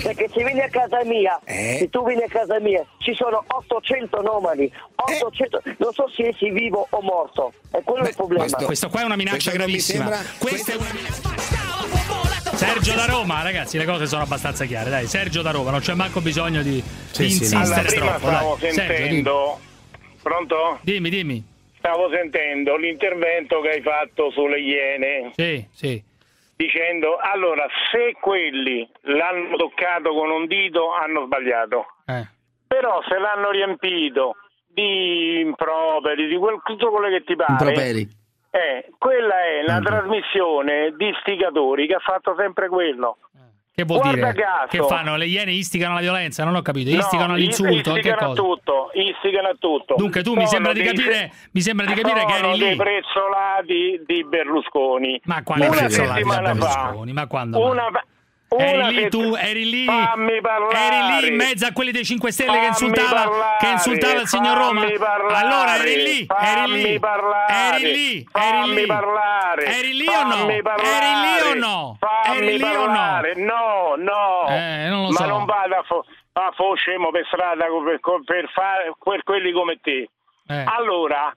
Perché se vieni a casa mia, Eh? se tu vieni a casa mia, ci sono 800 nomadi, 800, non so se sei vivo o morto, e quello è il problema. Questo qua è una minaccia questo gravissima. sembra- Questa è una minaccia. Sergio da Roma, ragazzi, le cose sono abbastanza chiare. Dai, Sergio da Roma, non c'è manco bisogno di, Sì, di sì, insistere. Allora, prima troppo. stavo dai. Sergio, sentendo, pronto? dimmi, dimmi. Stavo sentendo l'intervento che hai fatto sulle Iene. Sì, sì. Dicendo, allora, se quelli l'hanno toccato con un dito, hanno sbagliato. Eh. Però se l'hanno riempito di improperi, di quel, tutto quello che ti pare... Improperi. Eh, quella è una trasmissione di istigatori che ha fatto sempre quello. Che vuol Guarda dire? caso. Che fanno? Le iene istigano la violenza? Non ho capito. No, Istigano all'insulto? is- Che istigano a tutto, istigano a tutto. Dunque, tu mi sembra di capire, mi sembra di capire che eri lì. prezzolati di Berlusconi. Ma quale una prezzolati settimana Berlusconi? Ma quando mai? Una, una Eri lì tu, eri lì, eri lì in mezzo a quelli dei 5 Stelle che insultava, parlare, che insultava il signor Roma. parlare, allora eri lì, eri lì, parlare, eri lì, eri lì. parlare, Eri lì o no? Eri lì o no? Eri lì o no? No, no. Eh, non lo Ma so. non vada a fo- a fo scemo per strada per, per fare per quelli come te. Eh. Allora,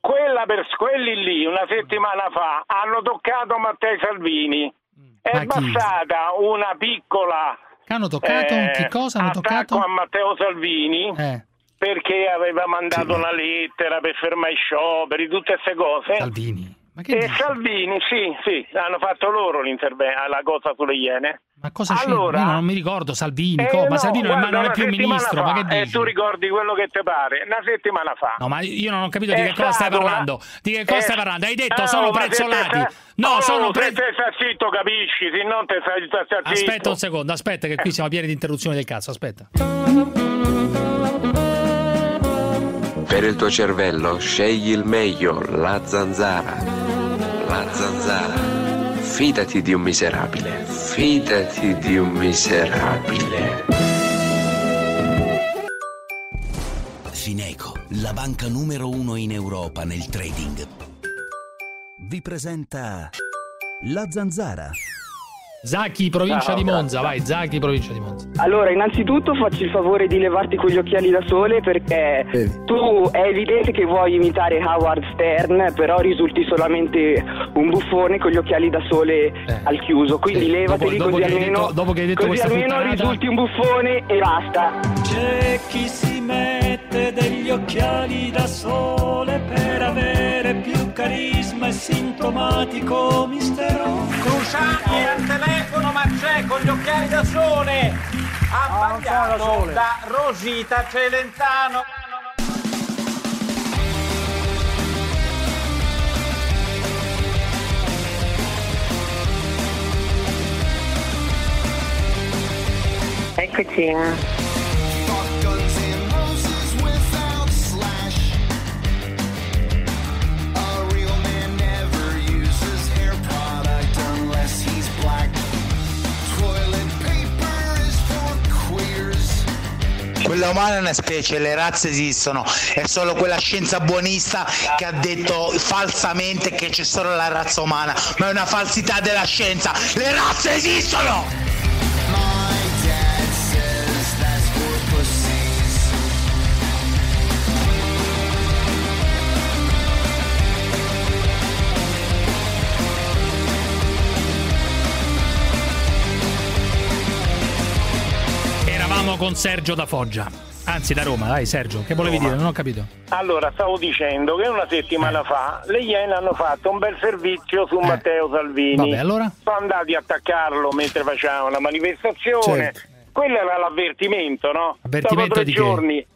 quella per, quelli lì una settimana fa hanno toccato Matteo Salvini. È chi? bastata una piccola Che hanno toccato? eh, che cosa hanno toccato? a Matteo Salvini Eh, perché aveva mandato una lettera per fermare i scioperi, tutte queste cose. Salvini. E dici? Salvini, sì, sì, hanno fatto loro l'intervento, la cosa sulle Iene. Ma cosa allora, c'è? Io non mi ricordo Salvini, Eh, co- ma no, Salvini non è- guarda, non è più ministro, fa, ma che E dici? tu ricordi quello che ti pare? Una settimana fa. No, ma io non ho capito di È che cosa stai stato una- parlando. Di che cosa è- stai parlando? Hai detto Eh, sono se prezzolati. sta- No, oh, sono se pre- te stai zitto, capisci? Se non te stai stai zitto. Aspetta un secondo, aspetta che qui siamo pieni di interruzioni del cazzo, aspetta. Per il tuo cervello scegli il meglio, la zanzara. La zanzara. Fidati di un miserabile. Fidati di un miserabile. Fineco, la banca numero uno in Europa nel trading. Vi presenta la zanzara. Zacchi, provincia Ciao, di Monza, grazie. vai, Zacchi, provincia di Monza. Allora, innanzitutto faccio il favore di levarti quegli occhiali da sole perché tu è evidente che vuoi imitare Howard Stern, però risulti solamente un buffone con gli occhiali da sole al chiuso. Quindi Sì, levateli dopo- dopo così almeno, detto- dopo che hai detto così almeno puttanata- risulti un buffone e basta. C'è chi si mette degli occhiali da sole per avere più carisma e sintomatico mistero. Cruciani al telefono ma c'è con gli occhiali da sole ha sbagliato da Rosita Celentano Eccoci. Quella umana è una specie, le razze esistono, è solo quella scienza buonista che ha detto falsamente che c'è solo la razza umana, ma è una falsità della scienza, le razze esistono! Con Sergio da Foggia. Anzi, da Roma, dai, Sergio, che volevi Roma. dire? Non ho capito. Allora, stavo dicendo che una settimana fa le Iene hanno fatto un bel servizio su Matteo Salvini. Vabbè, allora? Sono andati a attaccarlo mentre faceva una manifestazione. Certo. Quello era l'avvertimento, no? Avvertimento dopo tre di che?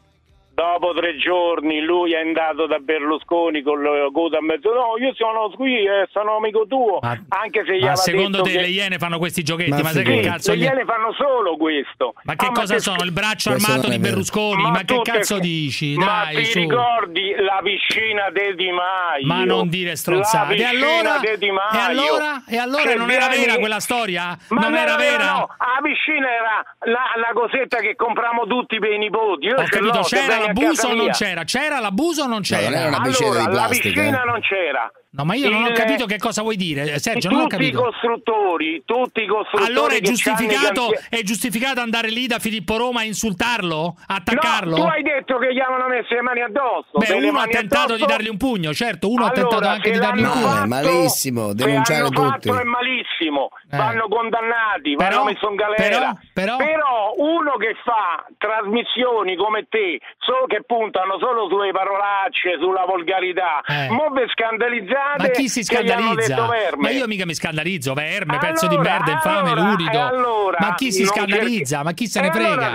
Dopo tre giorni lui è andato da Berlusconi con lo coda a mezzo. No, io sono qui, eh, sono amico tuo. anche se gli Ma secondo detto te che... le Iene fanno questi giochetti? Ma, Sì, sai che cazzo le gli- Iene fanno solo questo. Ma che Ah, cosa che- sono? Il braccio Questo armato non di. Berlusconi? Ma, che cazzo dici? Ma Dai, ti su. ricordi la piscina del Di Maio? Ma non dire stronzate. La E allora? Di Maio. E allora? E allora Che non era vera quella storia? Ma non era vera? No, la piscina era la, la cosetta che compriamo tutti per i nipoti. Io Ho capito, c'era l'abuso o non c'era? C'era l'abuso o non c'era? allora, la piscina non c'era. No, ma io non ho Il- capito che cosa vuoi dire, Sergio, non ho tutti i capito. costruttori, tutti i costruttori Allora è giustificato, è giustificato andare lì da Filippo Roma a insultarlo? Attaccarlo? No, tu hai detto che gli hanno messo le mani addosso. Beh, uno ha tentato addosso- di dargli un pugno, certo, uno ha tentato Allora, anche di dargli un pugno. Male, malissimo, Se denunciare hanno tutti. fatto è malissimo, Eh. vanno condannati, Però- vanno messi in galera. però- però- uno che fa trasmissioni come te, solo che puntano solo sulle parolacce, sulla volgarità, Eh. mo vi scandalizzate Ma chi si scandalizza? Ma io mica mi scandalizzo, verme, pezzo di Allora, merda, infame, allora, lurido. allora ma chi si scandalizza? Ma chi se ne E frega? allora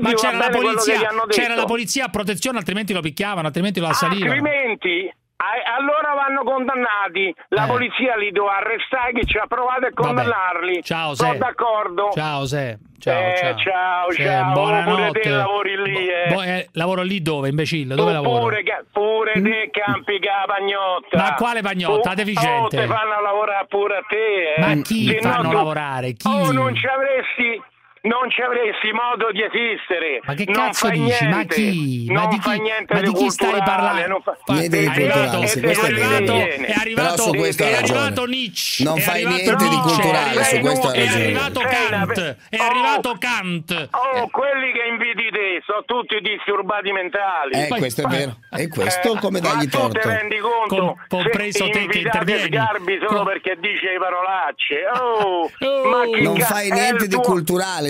ma c'era la, polizia, c'era la polizia a protezione, altrimenti lo picchiavano, altrimenti lo assalivano. Altrimenti, allora vanno condannati. La Eh. polizia li doveva arrestare, chi ci ha provato a condannarli. Ciao, Sono d'accordo. Ciao, Se. Ciao, Eh, ciao. ciao, ciao. buonanotte. Te lavori lì, eh. Bo- eh, lavoro lì dove, imbecille? Dove Tu? Pure, che- pure te campi che la pagnotta. Ma quale pagnotta? Oh, Deficiente. Oh, te fanno lavorare pure a te. Eh. Ma chi no fanno tu- lavorare? Chi? Oh, non ci avresti... Non ci avresti modo di esistere. Ma che non cazzo fai dici? Ma Niente. chi? Ma Non di fai chi- niente ma di chi stai culturale, parlando? non fa- Niente di È arrivato, culturale, è è arrivato, è arrivato, è arrivato Nietzsche. Non è fai niente di Nietzsche, culturale, è su questo ha È ragione. arrivato Kant, è Oh. arrivato Kant. Oh, quelli che inviti te sono tutti disturbati mentali. Eh, questo è vero. E questo come dargli ma tu torto? ti rendi conto Com- compreso te che intervieni. Sgarbi solo Com- perché dice le parolacce oh, ma chi Non fai è niente di tuo-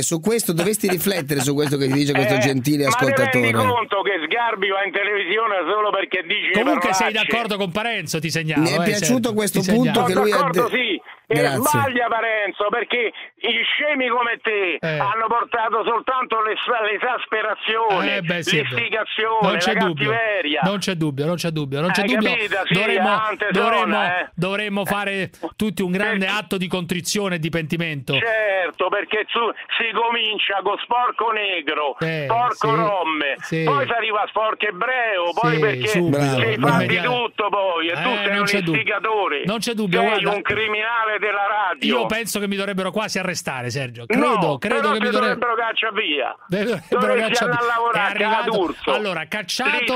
culturale, su questo dovresti riflettere su questo che ti dice questo Eh, gentile ma ti ascoltatore. rendi conto che Sgarbi va in televisione solo perché dice le Comunque sei d'accordo con Parenzo, ti segnalo. Mi è eh, piaciuto Sergio, questo ti punto segnalo. che lui ha d'accordo, de- sì. E sbaglia Parenzo perché i scemi come te Eh. hanno portato soltanto l'es- l'esasperazione, Eh, beh, sì, l'istigazione, non c'è la dubbio. cattiveria. Non c'è dubbio, non c'è dubbio, non c'è Hai dubbio. capito? Sì, dovremmo, ante dovremmo, eh. dovremmo fare tutti un grande atto di contrizione e di pentimento. Certo, perché su- si comincia con sporco negro, Eh, sporco sì, romme, sì. poi si arriva a sporco ebreo, poi Sì, perché fa di media- tutto poi e tu Eh, sei un istigatore. Non c'è dubbio, sei guarda. un criminale della radio. Io penso che mi dovrebbero quasi arrestare, Sergio. Credo, no, credo che mi dovrebbero. cacciare via. Dovrebbero cacciare- andare a è lavorare a arrivato- allora cacciato,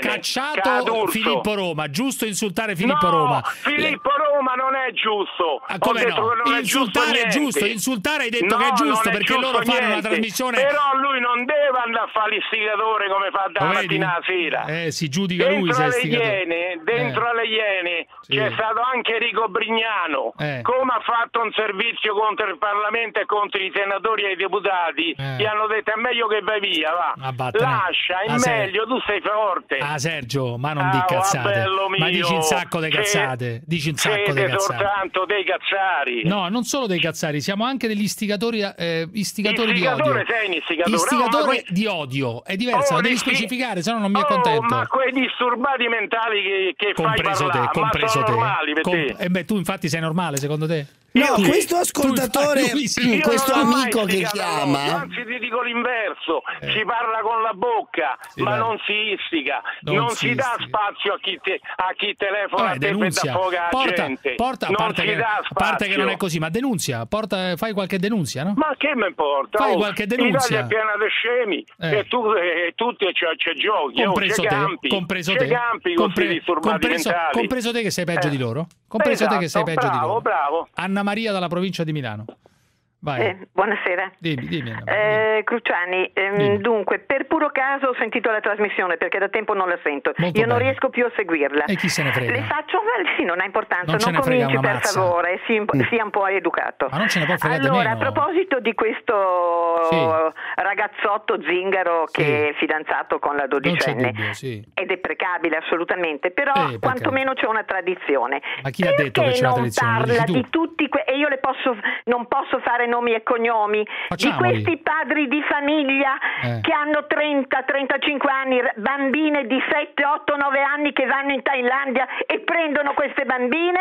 cacciato Cadurzo. Filippo Roma giusto insultare Filippo no, Roma Filippo Roma non è giusto. Ah, come no? non è Insultare è giusto, giusto, niente. insultare hai detto No, che è giusto, non perché giusto loro fanno una niente. trasmissione- Però lui non deve andare a fare l'istigatore come fa da mattina alla sera. Eh, si giudica lui Dentro se è alle istigatore. Iene, dentro Eh. alle Iene Sì. c'è stato anche Enrico Brignano. Eh. Come ha fatto un servizio contro il Parlamento e contro i senatori e i deputati, Eh. gli hanno detto è meglio che vai via, va. Ah, vattene. Lascia, è Ah, meglio, tu sei forte. Ah Sergio, ma non Ah, di cazzate. Ma dici un sacco di cazzate. Dici un sacco di cazzate. soltanto dei cazzari. No, non solo dei cazzari, siamo anche degli istigatori, eh, istigatori di Istigatore odio. sei un istigatore. Istigatore No, di odio è diverso, Oh, lo devi l'isti- specificare, se no non mi Oh, accontento. ma quei disturbati mentali che, che fai compreso te, parlare, compreso ma sono te. normali per Com- te. eh beh, tu infatti sei normale secondo te? No, Tu- questo ascoltatore, sì. Io questo non ho mai amico che chiama, Anzi, ti dico l'inverso: si parla con la bocca, Eh. Sì, ma non si istiga, Non non, si si, dà spazio a chi, te- a chi telefona Vabbè, a te per denunzia. affogare la Porta, gente. porta non parte si che, parte che non è così, ma denunzia, porta, fai qualche denunzia, no? Ma che mi importa? Fai Oh, qualche denunzia. L'Italia è piena di scemi Eh. e tu e tutti c'è, c'è giochi, oh, Compreso c'è te, campi, compreso c'è te, campi compre- compreso, compreso te che sei peggio Eh. di loro, compreso te che sei Esatto, peggio di bravo, loro. bravo. Anna Maria dalla provincia di Milano. Vai. Eh, buonasera. Dimmi, dimmi. Maria. Eh, Cruciani, ehm, Dimmi. dunque, per puro caso ho sentito la trasmissione perché da tempo non la sento. Molto Io non bene. riesco più a seguirla. E chi se ne frega? Le faccio, eh, sì, non ha importanza, Non ce non, ne frega cominci per mazza. favore, sia, un po- sia un po' educato. Ma non ce ne può fregare Allora, meno. a proposito di questo Sì. ragazzotto zingaro che Sì. è fidanzato con la Non dodicenne. dubbio, sì. È deprecabile assolutamente, però Eh, quantomeno c'è una tradizione. Ma chi l'ha detto che Perché c'è una non tradizione? Parla di tutti que- e io le posso, non posso fare nomi e cognomi di Facciamoli. questi padri di famiglia Eh. che hanno 30-35 anni, bambine di 7, 8, 9 anni che vanno in Thailandia e prendono queste bambine?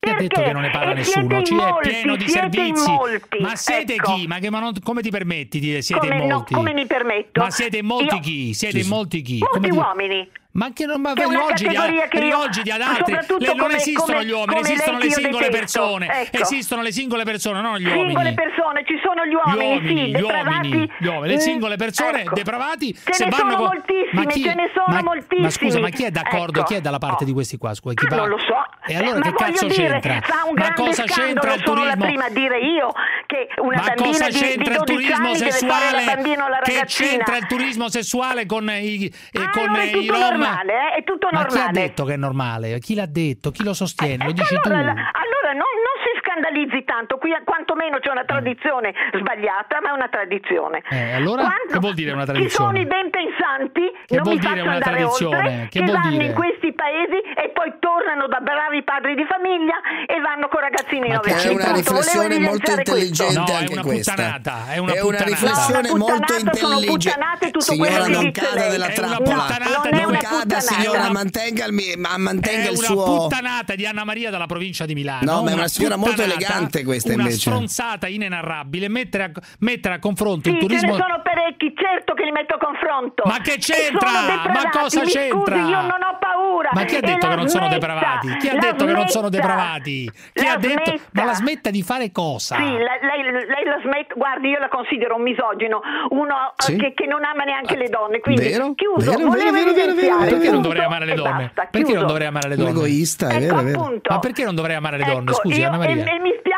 Chi ha detto Perché? che non ne parla E nessuno? Ci è molti, pieno di servizi. molti, Ma siete ecco. chi? Ma, che- ma non- come ti permetti di dire siete Come, in no, molti? come mi permetto? Ma siete molti Io- chi? Siete in molti chi? Molti Come ti- ma anche non ma rivolgiti, a, rivolgiti ad altri. Le, non come, esistono come, gli uomini, esistono le singole persone. Ecco. Esistono le singole persone, non gli uomini. Le Singole persone, ci sono gli uomini, gli uomini, sì, gli uomini, gli uomini. Le mm, singole persone ecco. depravati ce se ne vanno sono moltissimi, chi, ce ne sono ma, moltissimi. Ma scusa, ma chi è d'accordo? Ecco. Chi è dalla parte oh. di questi qua? Scusa, chi ah, va? Non lo so. E allora ma che cazzo dire, c'entra? Ma cosa c'entra il turismo? Sono dire io che una ma cosa c'entra il turismo sessuale? Che c'entra il turismo sessuale con i eh, ah, rom normale, eh? è tutto normale. Ma chi ha detto che è normale? Chi l'ha detto? Chi lo sostiene? Lo dici eh, tu utilizzi tanto, qui quantomeno c'è una mm. tradizione eh. sbagliata, ma è una tradizione. Eh, allora, Quando che vuol dire una tradizione? Ci sono i ben pensanti, che non mi faccio andare oltre, che, che vanno dire? in questi paesi e poi tornano da bravi padri di famiglia e vanno con ragazzini ma che è una riflessione molto intelligente questo. anche è questa. È una, è una riflessione no, molto intelligente. Signora, non cada della trappola. Non cada, signora, mantenga il suo... È una puttanata di Anna Maria dalla provincia di Milano. No, ma è una signora molto elegante interessante questa una invece. stronzata inenarrabile mettere a, mettere a confronto sì, il turismo. Ce ne sono parecchi, certo che li metto a confronto. Ma che c'entra? Ma cosa Mi c'entra? Scusi, io non ho paura. Ma chi ha detto che non smetta, sono depravati? Chi ha detto che non sono depravati? Chi ha detto? Ma la smetta di fare cosa? Sì, la, lei, lei, la smette, guardi, io la considero un misogino, uno eh, sì. che, che, non ama neanche le donne. Quindi vero? chiuso, vero, vero, vero, vero, vero, Perché non dovrei amare le donne? Basta, perché non dovrei amare le donne? Un egoista, è ecco, vero. Ma perché non dovrei amare le donne? Ecco, scusi, io, Anna Maria. E, e mi spiace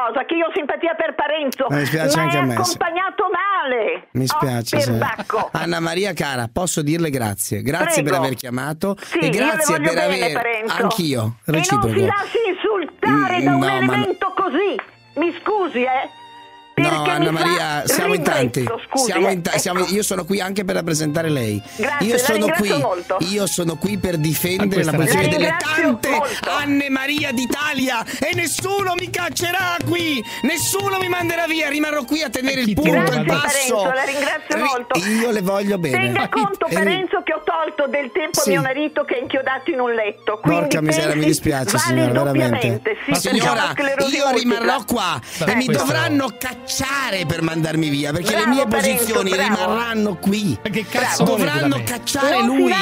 cosa, che io ho simpatia per Parenzo, mi spiace ma anche è a me, accompagnato sì. male. Mi oh, spiace. Oh, sì. Anna Maria cara, posso dirle grazie. Grazie Prego. per aver chiamato sì, e grazie per bene, aver Parenzo. anch'io reciproco. E non si lasci insultare mm, da un elemento ma... così. Mi scusi, eh? No, Anna Maria, siamo in tanti. Siamo in ta- ecco. siamo- io sono qui anche per rappresentare lei. Grazie, io, sono qui, io sono qui. per difendere la posizione delle tante molto. Anne Maria d'Italia e nessuno mi caccerà qui, nessuno mi manderà via, rimarrò qui a tenere il punto in basso. Parenzo, la ringrazio molto. Io le voglio bene. Tenga conto Parenzo che ho tolto del tempo sì. mio marito che è inchiodato in un letto. Porca miseria, mi dispiace vale signora, veramente. Sì, Ma signora, io rimarrò qua e mi dovranno cacciare cacciare per mandarmi via, perché bravo, le mie posizioni Parenzo, rimarranno qui. Che cazzo dovranno cacciare non lui.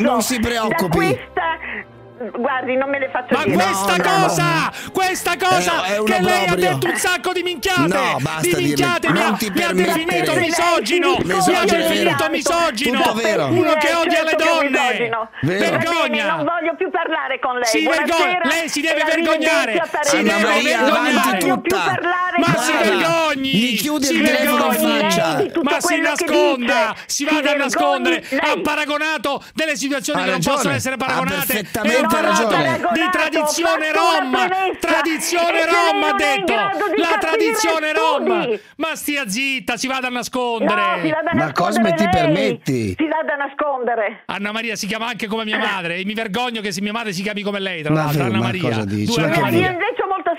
Non si preoccupi. Da questa guardi, non me le faccio ma dire. Ma questa no, cosa, no. questa cosa eh, che lei ha detto un sacco di minchiate. No, basta di minchiate, mi, ha, mi ha definito misogino. Mi ha definito misogino. Uno che odia le certo donne. Vergogna. Non voglio più parlare con lei. Si vergogna. Lei si deve vergognare. Si deve vergognare. tutta. Ma si vergogni. Mi chiude il telefono in faccia. Ma si nasconda. Si vada a nascondere. Ha paragonato delle situazioni che non possono essere paragonate. È un parlato di tradizione rom, tradizione rom ha detto, la tradizione rom, ma stia zitta, si vada a nascondere. No, a ma Cosme ti permetti? Si vada a nascondere. Anna Maria si chiama anche come mia madre e mi vergogno che se mia madre si chiami come lei, tra l'altro Anna Maria. Cosa dici? Due ma Anna Maria. Io invece ho molta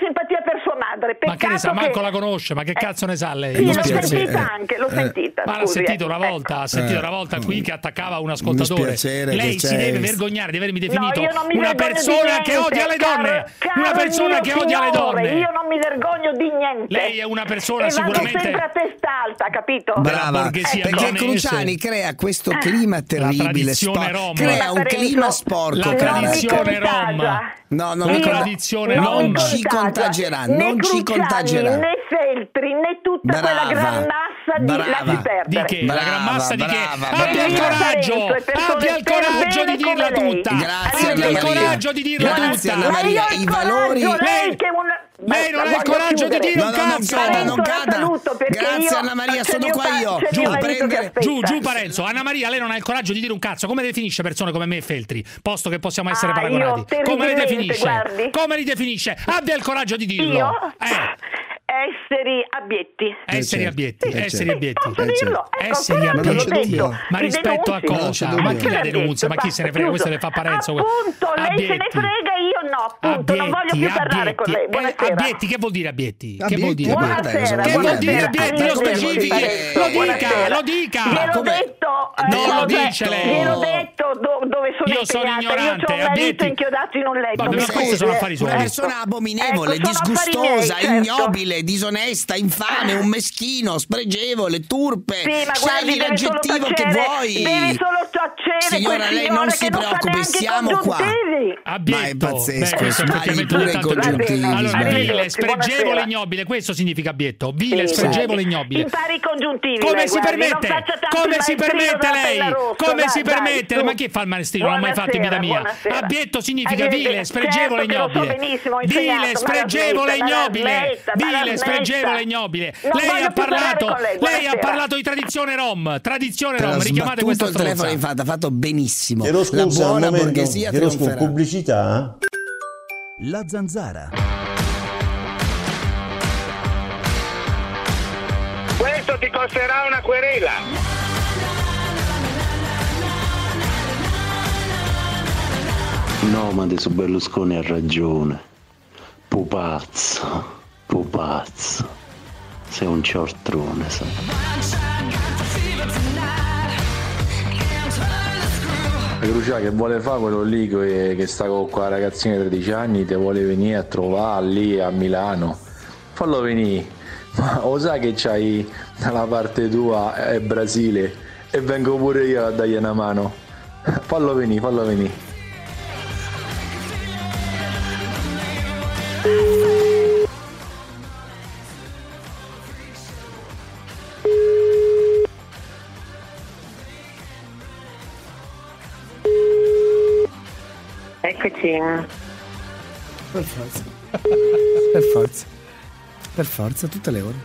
madre. Peccato ma che ne sa, Marco che... la conosce, ma che eh, cazzo ne sa lei? Sì, l'ho sentita eh, anche, l'ho eh, sentita. Ma l'ha sentita una ecco. volta, ecco. sentita una volta qui che attaccava un ascoltatore. Lei si deve vergognare di avermi definito una persona che odia le donne. Una persona che odia le donne. Io non mi vergogno di niente. Lei è una persona e sicuramente sempre a testa alta, capito? Brava, perché Cruciani crea questo clima terribile, crea un clima sporco, la tradizione rom. No, non, la tradizione rom. non ci contagieranno, non ci contagierà. Né feltri, né tutta brava, quella gran massa di brava. Laxperter. Di che? Brava, la gran massa brava, di che? Brava, abbia il coraggio, abbia il coraggio di dirla tutta. Grazie, abbia il coraggio di dirla tutta. Grazie, Anna Maria, i. Lei che una lei non ha il coraggio chiudere. di dire no, un no, cazzo! Non cada, non cada. Grazie Anna Maria, sono qua io. Giù, giù, giù Parenzo. Anna Maria, lei non ha il coraggio di dire un cazzo. Come definisce persone come me e Feltri? Posto che possiamo essere ah, paragonati. Come li definisce? Guardi. Come li definisce? Abbia il coraggio di dirlo. Io? Eh. Esseri abietti. Esseri certo, abietti, eh, esseri certo. abietti. Posso dirlo? Ecco, Esseri abietti. Ma rispetto a cosa? Ma chi la denunzia? Ma chi se ne frega? Questo le fa Parenzo. Appunto, lei se ne Abietti. frega, io no. Appunto, non voglio più parlare con lei. Eh, Buonasera. abietti, che vuol dire abietti? Che Abietti, vuol dire? buonasera, Che vuol dire abietti? Lo specifichi. Lo dica, lo dica. Gliel'ho come? detto, eh, Non lo dice lei. Gliel'ho detto dove sono Io sono ignorante, Io ho un marito inchiodato in un letto. Vabbè, ma mi questi scusi, sono affari suoi. Una persona abominevole, Ecco, disgustosa, miei, certo. ignobile, disonesta, infame, un meschino, spregevole, turpe. Sì, ma guardi, Scegli l'aggettivo che tacere, vuoi. deve solo piacere Signora, lei non si preoccupi, siamo qua. Ma è pazzesco, Beh, questo è sbagli effettivamente pure i tanto- congiuntivi, Allora, vile, spregevole, ignobile, questo significa abietto. Vile, spregevole, ignobile. Impari i congiuntivi. Come si permette? Come si permette lei? Come si permette? Ma chi fa il maestrino? Non l'ho mai fatto in vita mia. Buonasera, Abietto significa vile, spregevole, Certo so ignobile. ho Vile, la spregevole, la ignobile. la Vile, spregevole, ignobile. Lei ha parlato, lei, lei ha parlato di tradizione rom. Tradizione rom, richiamate sbattuto questa il telefono stronza. infatti, ha fatto benissimo. Chiedo la scusa, un buona borghesia Chiedo scusa, trionferà. pubblicità? La zanzara. Questo ti costerà una querela. No, ma adesso Berlusconi ha ragione. Pupazzo, pupazzo. Sei un ciortrone, sai. Crucia che vuole fare quello lì che, che sta con qua ragazzina di 13 anni, te vuole venire a trovare lì a Milano. Fallo venire. Ma lo sai che c'hai dalla parte tua è Brasile e vengo pure io a dargli una mano. Fallo venire, fallo venire. Eccoci. Per forza. per forza. Per forza, tutte le ore.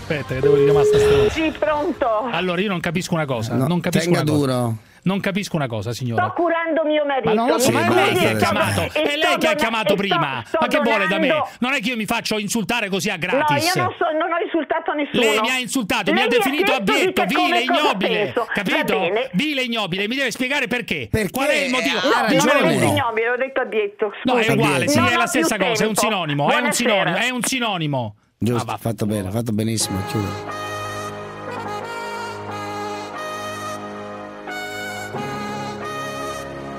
Aspetta, che devo richiamare sta. Sì, pronto. Allora, io non capisco una cosa. No, non capisco tenga una cosa. Non capisco una cosa, signora. Sto curando mio marito. Ma non lo so, ma è lei che ha chiamato, è lei che ha chiamato sto- prima. sto Ma che vuole da me? Non è che io mi faccio insultare così a No, gratis. io non, so, non ho insultato nessuno. Lei mi ha insultato, mi ha definito abietto, vile, ignobile. penso. Capito? Vile, ignobile. Mi deve spiegare perché. Perché Qual è il motivo? No, non uno. ignobile, ho detto abietto. No, è uguale, sì, è la stessa cosa, è un sinonimo, è un sinonimo, è un sinonimo. Giusto, Ah, va. fatto bene, fatto benissimo. Chiudo.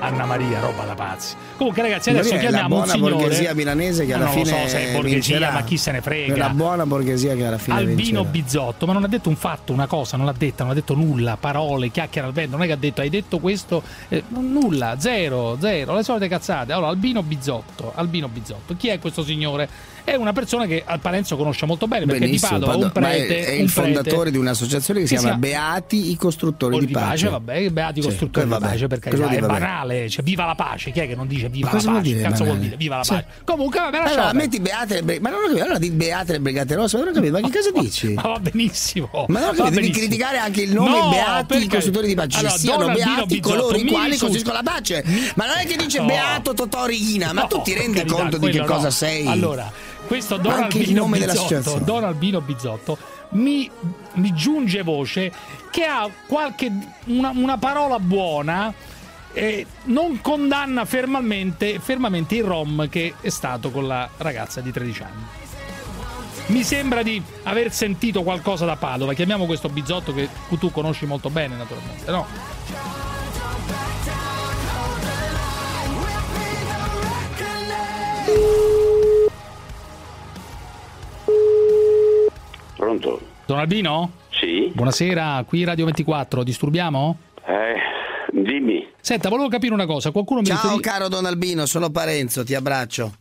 Anna Maria, roba da pazzi. Comunque, ragazzi, adesso la chiamiamo un buona signore. borghesia milanese che Ma alla non lo fine so se è borghesia, vincerà. ma chi se ne frega. La buona borghesia che alla fine Albino vincerà. Bizzotto, ma non ha detto un fatto, una cosa, non l'ha detta, non ha detto nulla, parole, chiacchiere al vento, non è che ha detto hai detto questo, eh, nulla, zero, zero, le solite cazzate. Allora, Albino Bizzotto, Albino Bizzotto, chi è questo signore? È una persona che al Parenzo conosce molto bene perché Benissimo, di Padova è un è- prete, è, un il prete- fondatore di un'associazione che si chiama Beati i costruttori di pace. vabbè, beati Sì, costruttori di pace per Cosa carità, vuol è vabbè? banale, cioè viva la pace, chi è che non dice viva la pace? Cazzo vuol dire viva la pace? Comunque, vabbè, lascia Allora, metti Beate le Ma non ho capito, allora di Beate le Brigate Rosse, ma non ho capito, ma che cosa dici? Ma va benissimo. Ma non ho capito, devi criticare anche il nome No, Beati perché- i costruttori di pace. Allora, siano beati coloro i quali costruiscono la pace. Ma non è che dice. Beato Totò Righina, ma tu ti rendi conto di che cosa sei? Allora, questo Don Anche Albino Bizzotto. Don Albino Bizzotto mi, mi giunge voce che ha qualche una, una parola buona e non condanna fermamente, fermamente il rom che è stato con la ragazza di 13 anni. Mi sembra di aver sentito qualcosa da Padova. Chiamiamo questo Bizzotto che tu conosci molto bene, naturalmente, no? Pronto? Don Albino? Sì? Buonasera, qui Radio 24, disturbiamo? Eh, dimmi. Senta, volevo capire una cosa, qualcuno mi Ciao riferì- caro Don Albino, sono Parenzo, ti abbraccio.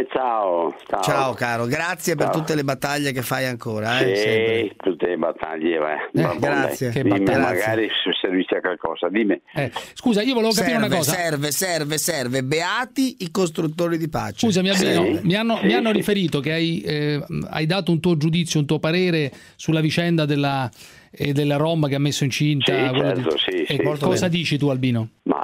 Eh, ciao. Ciao. Ciao caro, grazie per Ciao. tutte le battaglie che fai ancora. Eh, sempre. Sì, tutte le battaglie, eh. Bene. grazie. Che Dimmi, battaglie. magari se servisce a qualcosa. Dimmi. Eh, scusa, io volevo capire serve, una cosa. Serve, serve, serve. Beati i costruttori di pace. Scusami, Albino, Sì. mi hanno, Sì, mi hanno sì. riferito che hai, eh, hai dato un tuo giudizio, un tuo parere sulla vicenda della, eh, della Rom che ha messo incinta. Sì, certo, sì, e sì. cosa bene. dici tu, Albino? Ma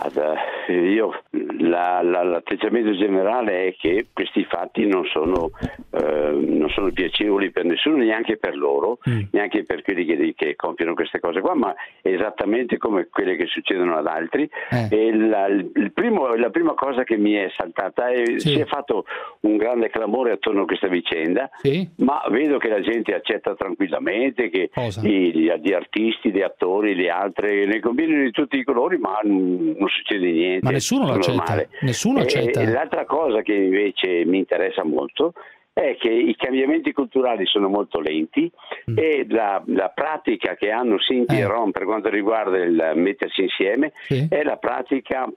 eh, io la- la- l'atteggiamento generale è che questi fatti non sono, eh, non sono piacevoli per nessuno, neanche per loro, neanche per quelli che, che compiono queste cose qua, ma esattamente come quelle che succedono ad altri. E la, primo- la prima cosa che mi è saltata è Sì. si è fatto un grande clamore attorno a questa vicenda, ma vedo che la gente accetta tranquillamente che di, di- di artisti, di attori, di altre, ne combinano di tutti i colori, ma non, succede niente. Ma nessuno lo accetta. Nessuno accetta. e l'altra cosa che invece mi interessa molto è che i cambiamenti culturali sono molto lenti e la, la pratica che hanno Sinti e Ron per quanto riguarda il mettersi insieme è la pratica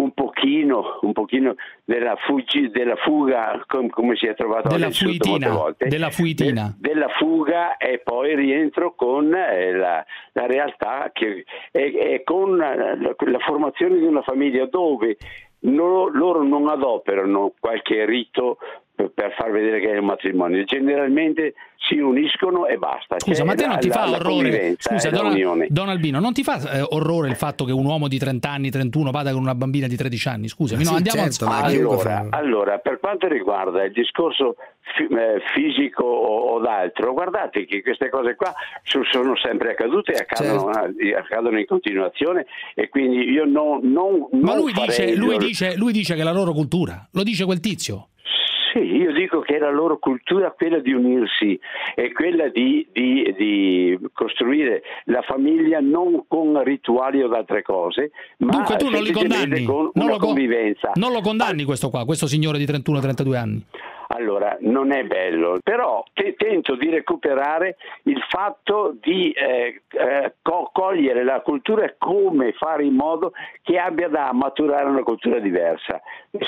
un pochino, un pochino della, fuggi- della fuga com- come si è trovato Della fuitina, volte della fuitina. De- della fuga e poi rientro con eh, la, la realtà che è, è con la, la formazione di una famiglia dove no- loro non adoperano qualche rito per- far vedere che è un matrimonio, generalmente si uniscono e basta. Scusa, C'è ma a te non la- ti fa la orrore? Scusa, è la Don, unione. Don Albino, non ti fa eh, orrore il fatto che un uomo di 30 anni, 31 vada con una bambina di 13 anni? Scusami, no, andiamo certo, a... allora, allora, per quanto riguarda il discorso fi- eh, fisico o, o d'altro, guardate che queste cose qua so- sono sempre accadute e accadono, Certo. eh, accadono in continuazione e quindi io non, non, Ma non lui dice, farei lui, dice, lui dice che è la loro cultura, lo dice quel tizio. Sì, io dico che la loro cultura quella di unirsi e quella di, di- di costruire la famiglia non con rituali o altre cose, ma Dunque tu non li condanni? con Non una lo co- convivenza. Non lo condanni questo qua, questo signore di 31-32 anni? Allora, non è bello, però te- tento di recuperare il fatto di eh, eh, co- cogliere la cultura e come fare in modo che abbia da maturare una cultura diversa.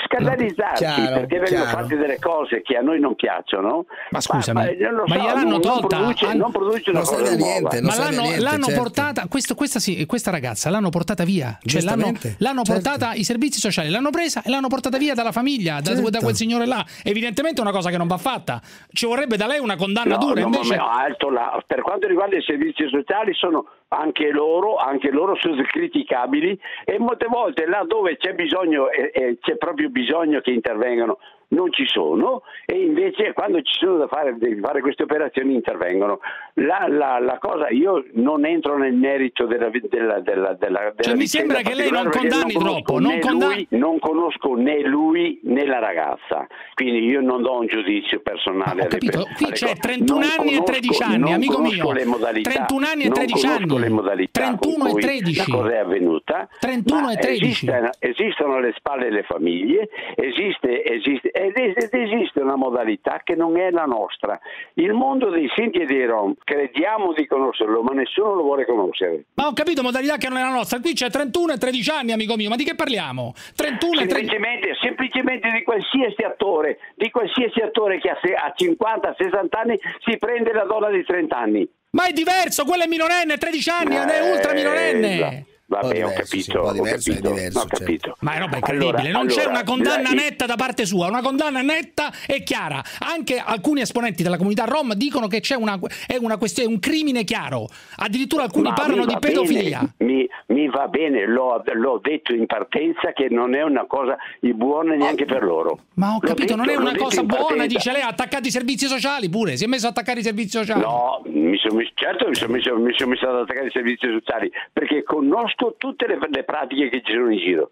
Scandalizzarsi Chiaro, perché vengono chiaro. fatte delle cose che a noi non piacciono. Ma scusami, non lo ma so, gliel'hanno non, tolta? Non produce, Han- non produce una cosa nuova. ma l'hanno, l'hanno certo. portata, questo- questa, sì, questa ragazza l'hanno portata via, cioè l'hanno, l'hanno certo. portata, i servizi sociali l'hanno presa e l'hanno portata via dalla famiglia, da, Certo. da quel signore là. Evidentemente è una cosa che non va fatta, ci vorrebbe da lei una condanna No, dura. no, invece... alto là. Per quanto riguarda i servizi sociali sono anche loro, anche loro sono criticabili e molte volte là dove c'è bisogno e, e c'è proprio bisogno che intervengano non ci sono e invece quando ci sono da fare, fare queste operazioni intervengono. La, la- la cosa, io non entro nel merito della, della, della, della, Cioè, mi sembra che lei non condanni conosco troppo, non lui, non conosco né lui né la ragazza, quindi io non do un giudizio personale. Ho alle- capito, qui alle c'è cose. 31 Non anni e conosco- 13 anni, non amico mio. le modalità, 31 anni e non 13 conosco anni. le modalità 31 con e cui 13. La cosa è avvenuta. 31 ma e 13. esiste- esistono alle spalle le famiglie, esiste, esiste, ed es- ed esiste una modalità che non è la nostra. Il mondo dei Sinti e dei Rom crediamo di conoscerlo, ma nessuno lo vuole conoscere. Ma ho capito modalità che non è la nostra, qui c'è 31 e 13 anni, amico mio, ma di che parliamo? 31 e 13 Semplicemente, semplicemente di qualsiasi attore, di qualsiasi attore che a, se- a 50-60 anni si prende la donna di 30 anni. Ma è diverso, quello è minorenne, 13 anni, è ultra minorenne. Eh, Vabbè, ho capito, ho capito, ho capito. Ma è roba incredibile, Allora- non c'è allora, una condanna la- netta da parte sua, una condanna netta e chiara. Anche alcuni esponenti della comunità rom dicono che c'è una, è una questione, un crimine chiaro. Addirittura alcuni Ma parlano mi di pedofilia. bene, mi, mi va bene, l'ho, l'ho detto in partenza che non è una cosa buona neanche per loro. Ma ho capito, non detto- è una cosa buona, dice lei, ha attaccato i servizi sociali pure, si è messo a attaccare i servizi sociali. No, mi sono certo mi sono messo, mi sono messo ad attaccare i servizi sociali perché conosco tutte le, le pratiche che ci sono in giro.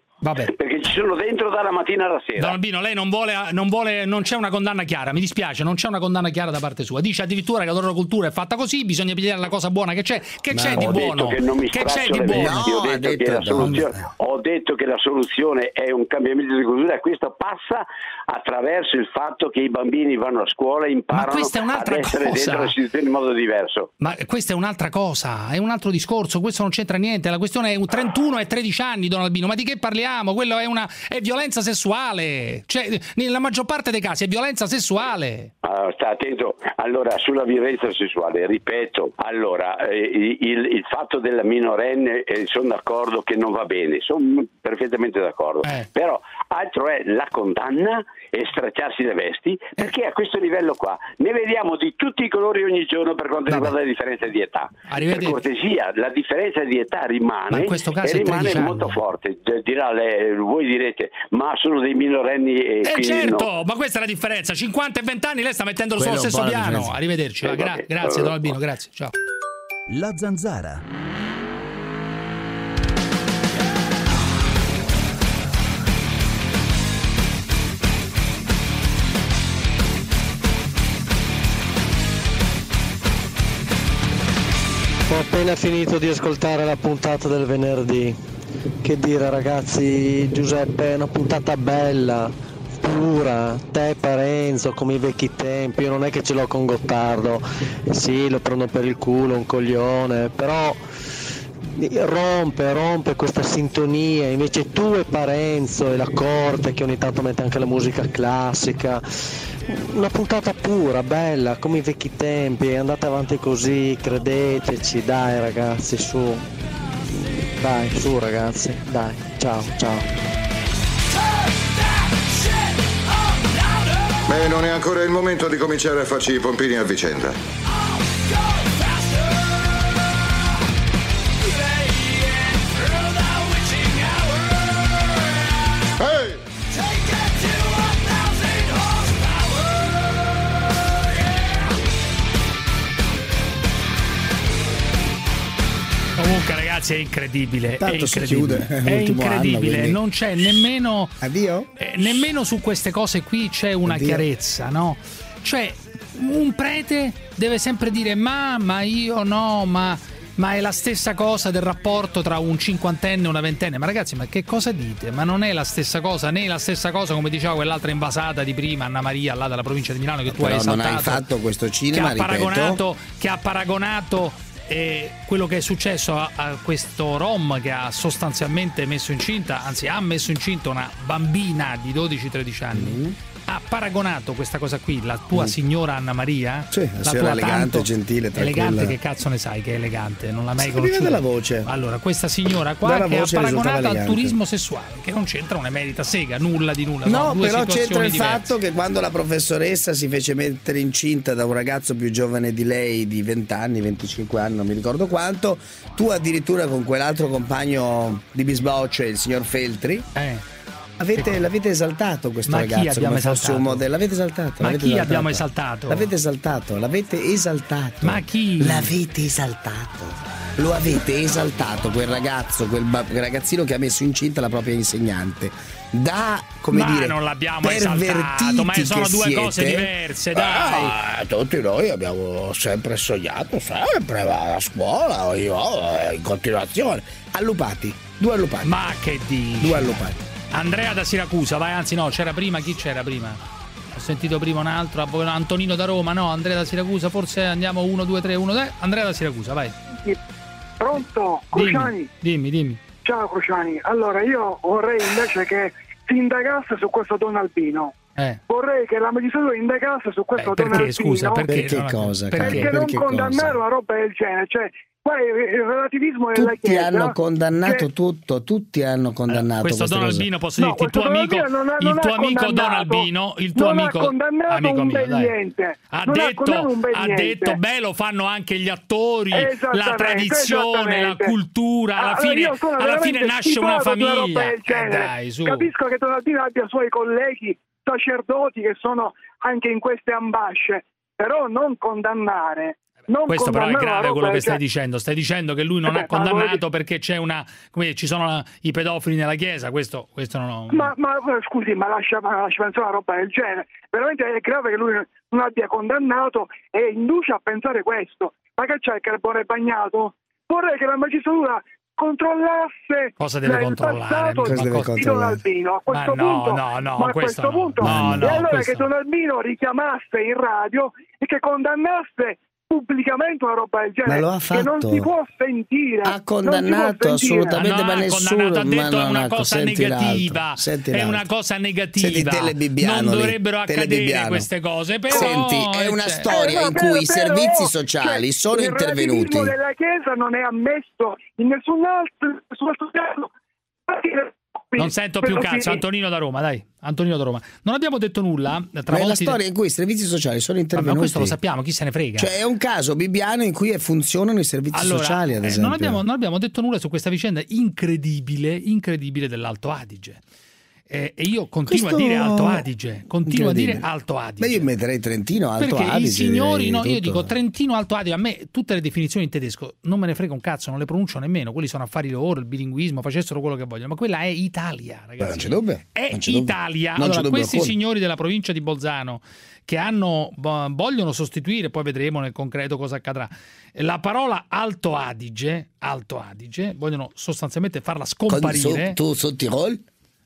Perché ci sono dentro dalla mattina alla sera. Don Albino, lei non vuole, non vuole, non c'è una condanna chiara, mi dispiace, non c'è una condanna chiara da parte sua. Dice addirittura che la loro cultura è fatta così, bisogna pigliare la cosa buona che c'è. Che c'è di buono? detto che non Che c'è di buono? vesti, ho, detto che la soluzione, ho detto che la soluzione è un cambiamento di cultura e questo passa attraverso il fatto che i bambini vanno a scuola e imparano questa è ad essere cosa. dentro la situazione in modo diverso. Ma questa è un'altra cosa, è un altro discorso, questo non c'entra niente. La questione è un 31 e 13 anni, Don Albino, ma di che parliamo? Quello è una è violenza sessuale. Cioè, nella maggior parte dei casi è violenza sessuale. Ah, sta attento. Allora, sulla violenza sessuale, ripeto, allora, eh, il, il fatto della minorenne, eh, sono d'accordo che non va bene, sono perfettamente d'accordo. Eh. Però altro è la condanna e stracciarsi le vesti, perché a questo livello qua ne vediamo di tutti i colori ogni giorno per quanto riguarda la differenza di età. Per cortesia, la differenza di età Ma rimane in questo caso e rimane 13 anni. molto forte. Dirà lei, voi direte, ma sono dei minorenni e Eh certo, no. ma questa è la differenza. 50 e 20 anni lei sta mettendo sullo stesso piano. differenza. Arrivederci. Eh, gra- grazie, Don Albino, grazie. Ciao. La zanzara. Ho appena finito di ascoltare la puntata del venerdì. Che dire ragazzi, Giuseppe, è una puntata bella, pura, te Parenzo, come i vecchi tempi, io non è che ce l'ho con Gottardo, sì, lo prendo per il culo, un coglione, però rompe, rompe questa sintonia, invece tu e Parenzo e la corte che ogni tanto mette anche la musica classica, una puntata pura, bella, come i vecchi tempi, andate avanti così, credeteci, dai ragazzi, su, dai, su ragazzi, dai, ciao, ciao. Beh, non è ancora il momento di cominciare a farci i pompini a vicenda. Ragazzi, è incredibile. Tanto è incredibile. chiude, è è anno, incredibile. quindi- non c'è nemmeno. Addio? eh, nemmeno su queste cose qui c'è una Addio. chiarezza, no? Cioè, un prete deve sempre dire: Ma, ma io no, ma. Ma è la stessa cosa del rapporto tra un cinquantenne e una ventenne. Ma ragazzi, ma che cosa dite? Ma non è la stessa cosa, né la stessa cosa come diceva quell'altra invasata di prima, Anna Maria, là dalla provincia di Milano, che tu hai Però non esaltato. hai fatto questo che cinema, ha ripeto. paragonato, che ha paragonato eh, quello che è successo a, a questo Rom che ha sostanzialmente messo incinta, anzi ha messo incinta una bambina di 12-13 anni. Mm. Ha paragonato questa cosa qui, la tua Mm. signora Anna Maria, Sì, la signora tua elegante, tanto- gentile, tranquilla. elegante, che cazzo ne sai che è elegante? Non l'ha mai Si conosciuta. dalla voce. Allora, questa signora qua Dalla che ha paragonato al turismo sessuale, che non c'entra una merita sega, nulla di nulla. No, però c'entra il diverse. fatto che quando la professoressa si fece mettere incinta da un ragazzo più giovane di lei, di 20 anni, 25 anni, non mi ricordo quanto, tu addirittura con quell'altro compagno di bisbocce, il signor Feltri, avete- l'avete esaltato questo Ma ragazzo come fosse esaltato? un modello. L'avete esaltato. Ma l'avete chi esaltato. abbiamo esaltato? L'avete esaltato, l'avete esaltato. Ma chi? L'avete esaltato. Lo avete esaltato quel ragazzo, quel, quel ragazzino che ha messo incinta la propria insegnante. Da, come Ma dire, non l'abbiamo esaltato, ma sono due cose siete. diverse, dai. Ah, tutti noi abbiamo sempre sognato, sempre a scuola, io eh, in continuazione. Allupati, due allupati. Ma che dici? Due allupati. Andrea da Siracusa, vai, anzi no, c'era prima, chi c'era prima? Ho sentito prima un altro, Antonino da Roma, no, Andrea da Siracusa, forse andiamo 1, 2, 3, 1, 2, Andrea da Siracusa, vai. Pronto, Cruciani? Dimmi, dimmi, dimmi. Ciao Cruciani. Allora io vorrei invece che si indagasse su questo Don Albino. Eh. Vorrei che la magistratura indagasse su questo Don perché, Albino. scusa, perché? Perché cosa, perché? Perché, non Perché condannare una roba del genere? Cioè, qua il, il relativismo della Tutti Chiesa. hanno condannato che- tutto, tutti hanno condannato Questo Don. Albino, posso No, dirti, il tuo Don amico, Albino non ha- il non tuo ha amico Don condannato- Albino, il tuo non ha amico, condannato amico un mio, niente. Ha Non ha detto, condannato un bel ha detto, beh, lo fanno anche gli attori, la tradizione, la cultura, alla Allora, fine, alla fine nasce una famiglia. Eh, dai, su. Capisco che Don Albino abbia suoi colleghi sacerdoti che sono anche in queste ambasce, però non condannare. Non Questo però è grave quello che del stai dicendo. Stai dicendo che lui non Eh ha condannato perché c'è una. Come dire, ci sono la- i pedofili nella chiesa. Questo, questo non ho. Ma, ma scusi, ma lascia, ma lascia pensare una roba del genere. Veramente è grave che lui non abbia condannato e induce a pensare questo. Ma che c'è il carbone bagnato? Vorrei che la magistratura controllasse Cosa deve controllare? Cosa di deve Don controllare? Albino. A questo no, punto, no, no, ma a questo punto, No, no, e allora questo che Don Albino richiamasse in radio e che condannasse pubblicamente una roba del genere Ma lo ha che non fatto. si può sentire Ha condannato sentire. assolutamente, No, ma ha nessuno condannato, ha ma detto è una cosa negativa. senti È una cosa negativa. Senti Telebibbiano non dovrebbero accadere queste cose. Però, Senti, è una cioè- storia Eh, in cui i però, servizi cioè, sociali sono il intervenuti. relativismo della Chiesa non è ammesso in nessun altro, nessun altro piano. Non sento più cazzo, che- Antonino da Roma, dai. Antonino da Roma. Non abbiamo detto nulla. Ma è la Travolti- storia in cui i servizi sociali sono Vabbè, intervenuti. ma questo lo sappiamo, chi se ne frega. Cioè è un caso bibbiano in cui funzionano i servizi Allora, sociali, ad eh, esempio. non, abbiamo, non abbiamo detto nulla su questa vicenda incredibile, incredibile dell'Alto Adige. Eh, e io continuo Questo- a dire Alto Adige, continuo a dire. Alto Adige. Ma io metterei Trentino, Alto Perché Adige. i signori, no, io dico Trentino Alto Adige, a me tutte le definizioni in tedesco non me ne frega un cazzo, non le pronuncio nemmeno, quelli sono affari loro, il bilinguismo, facessero quello che vogliono, ma quella è Italia, Beh, ragazzi. non c'è dubbio. È non c'è. Italia. Non c'è Allora, questi signori della provincia di Bolzano che hanno, vo- vogliono sostituire, poi vedremo nel concreto cosa accadrà. La parola Alto Adige, Alto Adige, vogliono sostanzialmente farla Con- scomparire. su- tu su Tirol?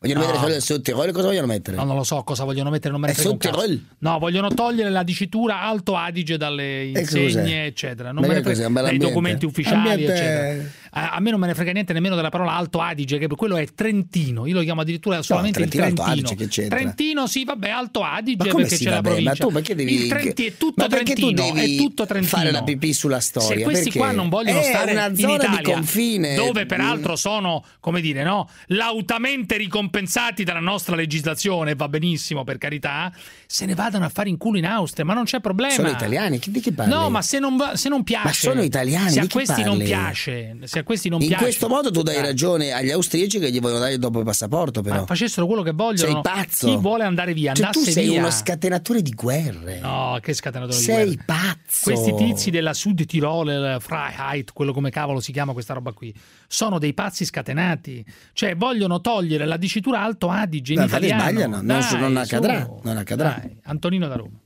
Vogliono No. mettere solo il Sud Tirol, cosa vogliono mettere? No, non lo so cosa vogliono mettere, non me ne frega un cazzo. No, vogliono togliere la dicitura Alto Adige dalle insegne, eccetera. Non me ne frega bell'ambiente? documenti ufficiali, Ambiente- eccetera. A, a me non me ne frega niente nemmeno della parola Alto Adige, che per quello è Trentino. Io lo chiamo addirittura solamente Trentino, il Alto Trentino. Adige, che? Trentino, sì, vabbè, Alto Adige perché c'è la vabbè, provincia. ma tu perché devi il Trenti è tutto Trentino, devi è tutto Trentino. fare la pipì sulla storia? Se questi Perché? qua non vogliono è stare una in zona Italia, di confine dove peraltro sono, come dire, no, lautamente ricompensati dalla nostra legislazione, va benissimo per carità, se ne vadano a fare in culo in Austria, ma non c'è problema. sono italiani, di chi parli? No, ma se non, se non piace, Ma sono italiani, se a questi non parli? piace, se a questi non In piace, questo modo tu dai Eh. ragione agli austriaci che gli vogliono dare dopo il passaporto, però. Ma facessero quello che vogliono. Sei pazzo. Chi vuole andare via, Cioè, andasse tu sei via. uno scatenatore di guerre. No, che scatenatore di Sei guerra. pazzo. Questi tizi della Sud Tirol, Freiheit, quello come cavolo si chiama questa roba qui, sono dei pazzi scatenati. Cioè, vogliono togliere la dicitura Alto Adige in infatti italiano. sbagliano, non, Dai, non accadrà. su. Non accadrà. Dai, Antonino da Roma.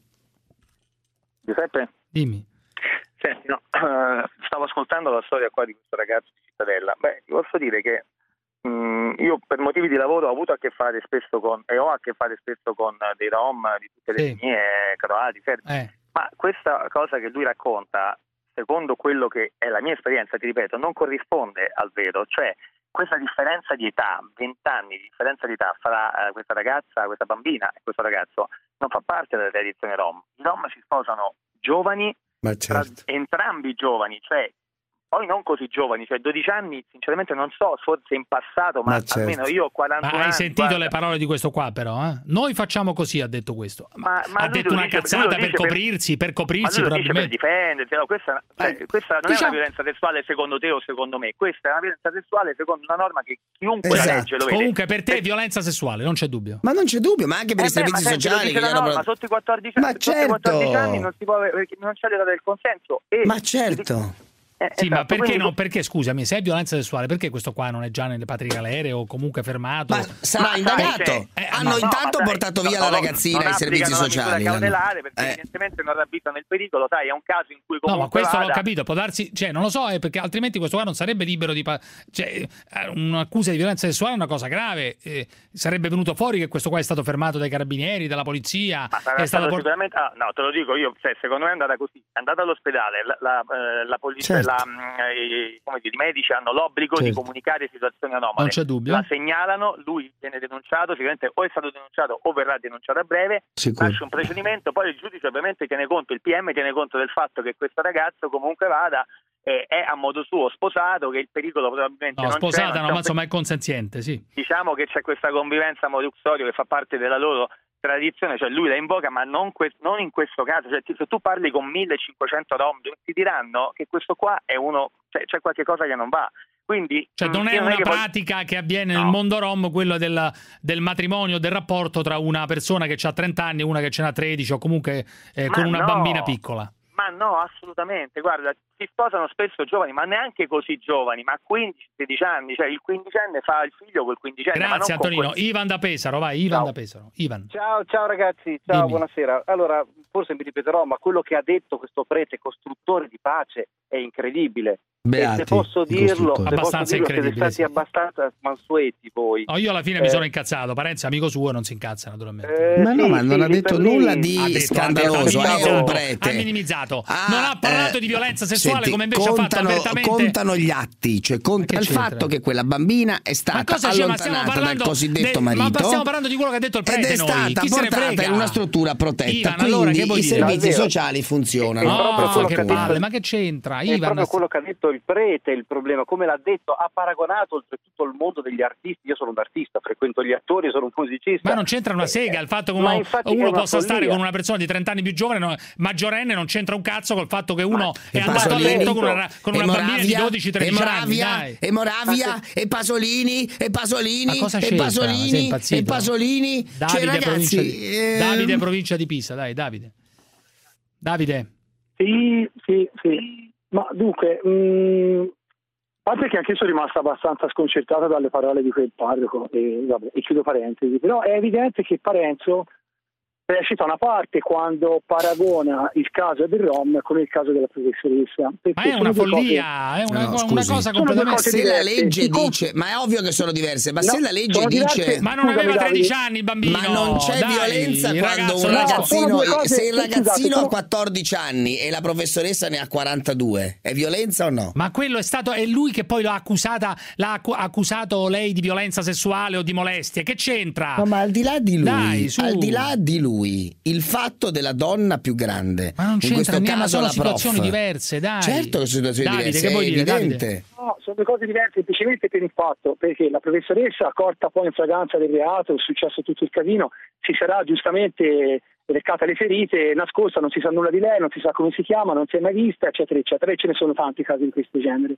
Giuseppe? Dimmi. Senti, no, eh, stavo ascoltando la storia qua di questo ragazzo di Cittadella. Beh, ti posso dire che mh, io per motivi di lavoro ho avuto a che fare spesso con, e ho a che fare spesso con dei rom di tutte le Sì. etnie, croati, serbi. Eh. Ma questa cosa che lui racconta, secondo quello che è la mia esperienza, ti ripeto, non corrisponde al vero. Cioè, questa differenza di età, 20 anni di differenza di età fra eh, questa ragazza, questa bambina e questo ragazzo, non fa parte della tradizione rom. I rom si sposano giovani, Ma tra- certo. entrambi giovani, cioè poi non così giovani, cioè 12 anni, sinceramente non so, forse in passato, ma, Ma certo. almeno io ho 41 Ma hai anni. sentito guarda. le parole di questo qua, però? eh? Noi facciamo così, ha detto questo. Ma- ma ha detto una dice- cazzata per per- coprirsi, per Ma coprirsi dice per probabilmente. difendersi, no, questa, cioè, questa non è diciamo- una violenza sessuale secondo te o secondo me, questa è una violenza sessuale secondo una norma che chiunque Esatto. la legge lo vede. Comunque per te è violenza sessuale, non c'è dubbio. Ma non c'è dubbio, ma anche per Eh i beh, servizi ma senti, lo sociali che la norma, pro- sotto i 14 Ma anni, sotto i 14 certo. anni non si può non c'è l'età del consenso. E Ma certo. Eh, Sì, ma esatto, perché, quindi- no? perché scusami, se è violenza sessuale, perché questo qua non è già nelle patrie galere o comunque fermato? Ma sarà Ma indagato. Eh, Hanno ma- intanto ma sai, portato via no, la no, ragazzina non ai servizi sociali. l'hanno- cautelare perché Eh. evidentemente non ravvisano il pericolo, sai, è un caso in cui No, comunque ma questo l'ho vada- capito, può darsi, cioè non lo so, eh, perché altrimenti questo qua non sarebbe libero di... pa- cioè, eh, un'accusa di violenza sessuale è una cosa grave, eh, sarebbe venuto fuori che questo qua è stato fermato dai carabinieri, dalla polizia, Sarà è stato stato por- sicuramente, ah, no, te lo dico io, cioè, secondo me è andata così. È andata all'ospedale, la, la, la polizia, Certo. La, mm, eh, dire, i medici hanno l'obbligo di Certo. comunicare situazioni anomale. Non c'è dubbio. La segnalano, lui viene denunciato, sicuramente o è stato denunciato o verrà denunciato a breve, Sicuro. nasce un procedimento, poi il giudice ovviamente tiene conto, il PM tiene conto del fatto che questo ragazzo comunque vada eh, è a modo suo sposato, che il pericolo probabilmente No, non c'è. sposata non no, c'è ma insomma è consenziente, sì. diciamo che c'è questa convivenza moduxorio che fa parte della loro tradizione, cioè lui la invoca, ma non, que- non in questo caso. Cioè, se tu parli con 1500 rom, ti diranno che questo qua è uno, cioè, c'è qualche cosa che non va. Quindi, Cioè non è una che pratica che avviene nel mondo rom, quello del, del matrimonio, del rapporto tra una persona che ha 30 anni e una che ce n'ha 13 o comunque eh, con una no. bambina piccola. Ma no, assolutamente. Guarda, si sposano spesso giovani, ma neanche così giovani, ma a 15-16 anni. Cioè, il quindicenne fa il figlio col quindicenne. Grazie Antonino. quel- Ivan da Pesaro, vai, Ivan Ciao. da Pesaro. Ivan. Ciao, ciao ragazzi, ciao, Dimmi. buonasera. Allora, forse mi ripeterò, ma quello che ha detto questo prete costruttore di pace è incredibile. Beati, se posso dirlo, se costruttori. posso Abbastanza dirlo, siete stati abbastanza mansueti voi. No, io alla fine Eh, mi sono incazzato. Parenzi, amico suo, non si incazza naturalmente. Eh, Ma no, sì, ma non sì, ha detto nulla di Ha detto- scandaloso, ha è un minimizzato, prete. ha minimizzato. Ah, non ha parlato eh, di violenza sessuale senti, come invece ha fatto contano, apertamente. contano gli atti, cioè conta Ma il c'entra? fatto che quella bambina è Ma stata? Ma allontanata dal cosiddetto de- marito Ma stiamo parlando di quello che ha detto il prete ed è stata Chi se ne portata in una struttura protetta, Ivan, quindi allora, che i dire? servizi Davvero? sociali funzionano. È quello che palle, ma che c'entra? È Ivan, proprio quello che ha detto il prete, il problema, come l'ha detto, ha paragonato oltretutto il mondo degli artisti, io sono un artista, frequento gli attori, sono un musicista. Ma non c'entra una sega il fatto che Ma uno, è uno possa stare follia. con una persona di 30 anni più giovane, maggiorenne, non c'entra un cazzo col fatto che uno è e andato letto con una, con una e bambina di Moravia, 12-13 e anni. Moravia, Dai. e Moravia, e Pasolini, e Pasolini, e Pasolini, e Pasolini. Davide, cioè, provincia ragazzi, di, ehm, Davide, provincia di Pisa, dai, Davide. Davide. Sì, sì, sì. Ma dunque, mh, a parte che anche io sono rimasto abbastanza sconcertato dalle parole di quel parroco, e, vabbè, e chiudo parentesi, però è evidente che Parenzo recita una parte quando paragona il caso del Rom con il caso della professoressa. Ma è una follia, è una, No, una scusi. cosa completamente cose se la legge dice, ma è ovvio che sono diverse, ma No, se la legge dice Ma non aveva Davide. 13 anni il bambino. Ma non c'è dai, violenza quando ragazzo, un ragazzino, cose- se il ragazzino sono- ha 14 anni e la professoressa ne ha 42, è violenza o no? Ma quello è stato è lui che poi l'ha accusata l'ha accu- accusato lei di violenza sessuale o di molestie. Che c'entra? No, ma al di là di lui, Dai, su. al di là di lui, il fatto della donna più grande, Ma non in c'entra questo niente, sono la prof. situazioni diverse, dai. Certo che sono situazioni Davide, diverse, che vuoi è dire, Davide? No, sono due cose diverse semplicemente per il fatto perché la professoressa, accorta poi in fragranza del reato, è successo tutto il casino, si sarà giustamente recata le ferite, nascosta, non si sa nulla di lei, non si sa come si chiama, non si è mai vista, eccetera, eccetera, e ce ne sono tanti casi di questo genere.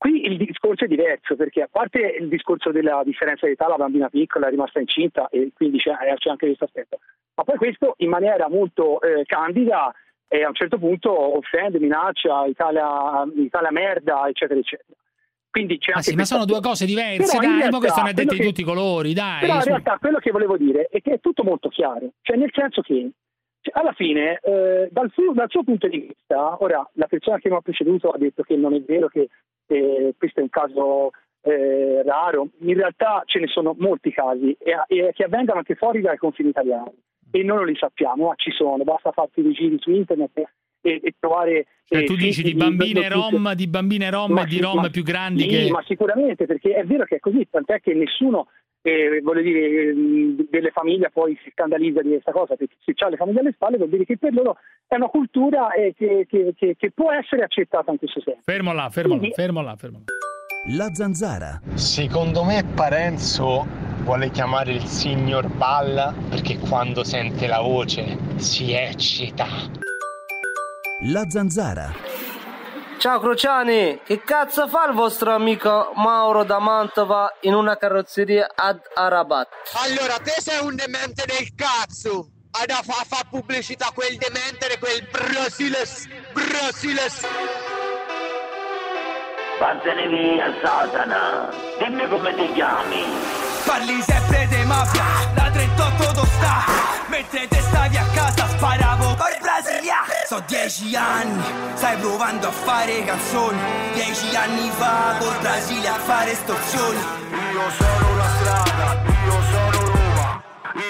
Qui il discorso è diverso perché a parte il discorso della differenza di età, la bambina piccola è rimasta incinta e quindi c'è, eh, c'è anche questo aspetto, ma poi questo in maniera molto eh, candida e a un certo punto offende, minaccia, Italia, Italia merda, eccetera, eccetera. Quindi c'è anche sì, ma sono due cose diverse, Però dai, realtà questo ne ha quello di tutti i colori, dai. Però in realtà quello che volevo dire è che è tutto molto chiaro, cioè nel senso che alla fine eh, dal, suo, dal suo punto di vista, ora la persona che mi ha preceduto ha detto che non è vero che eh, questo è un caso eh, raro, in realtà ce ne sono molti casi e, e che avvengano anche fuori dai confini italiani e noi non li sappiamo, ma ci sono, basta farsi dei giri su internet e, e trovare... Cioè, eh, tu dici siti di bambine notizie. rom, di bambine rom Ma e di rom ma- più grandi sì, che... ma sicuramente, perché è vero che è così, tant'è che nessuno, eh, voglio dire, mh, delle famiglie poi si scandalizza di questa cosa, perché se c'ha le famiglie alle spalle vuol dire che per loro è una cultura eh, che, che- che- che può essere accettata in questo senso. Fermo là, fermo là, Quindi- fermo là, fermo là. La zanzara. Secondo me Parenzo vuole chiamare il signor Balla perché quando sente la voce si eccita. La zanzara. Ciao Crociani, che cazzo fa il vostro amico Mauro da Mantova in una carrozzeria ad Arabat? Allora, te sei un demente del cazzo! Hai da fa, fa pubblicità a quel demente, quel Brasiles, Brasiles! Vattene via, Satana! Dimmi come ti chiami! Parli sempre di mafia, la 38 do sta Mentre te stavi a casa sparavo col Brasilia So dieci anni, stai provando a fare canzoni Dieci anni fa col Brasile a fare estorsioni Io sono la strada, io sono Roma,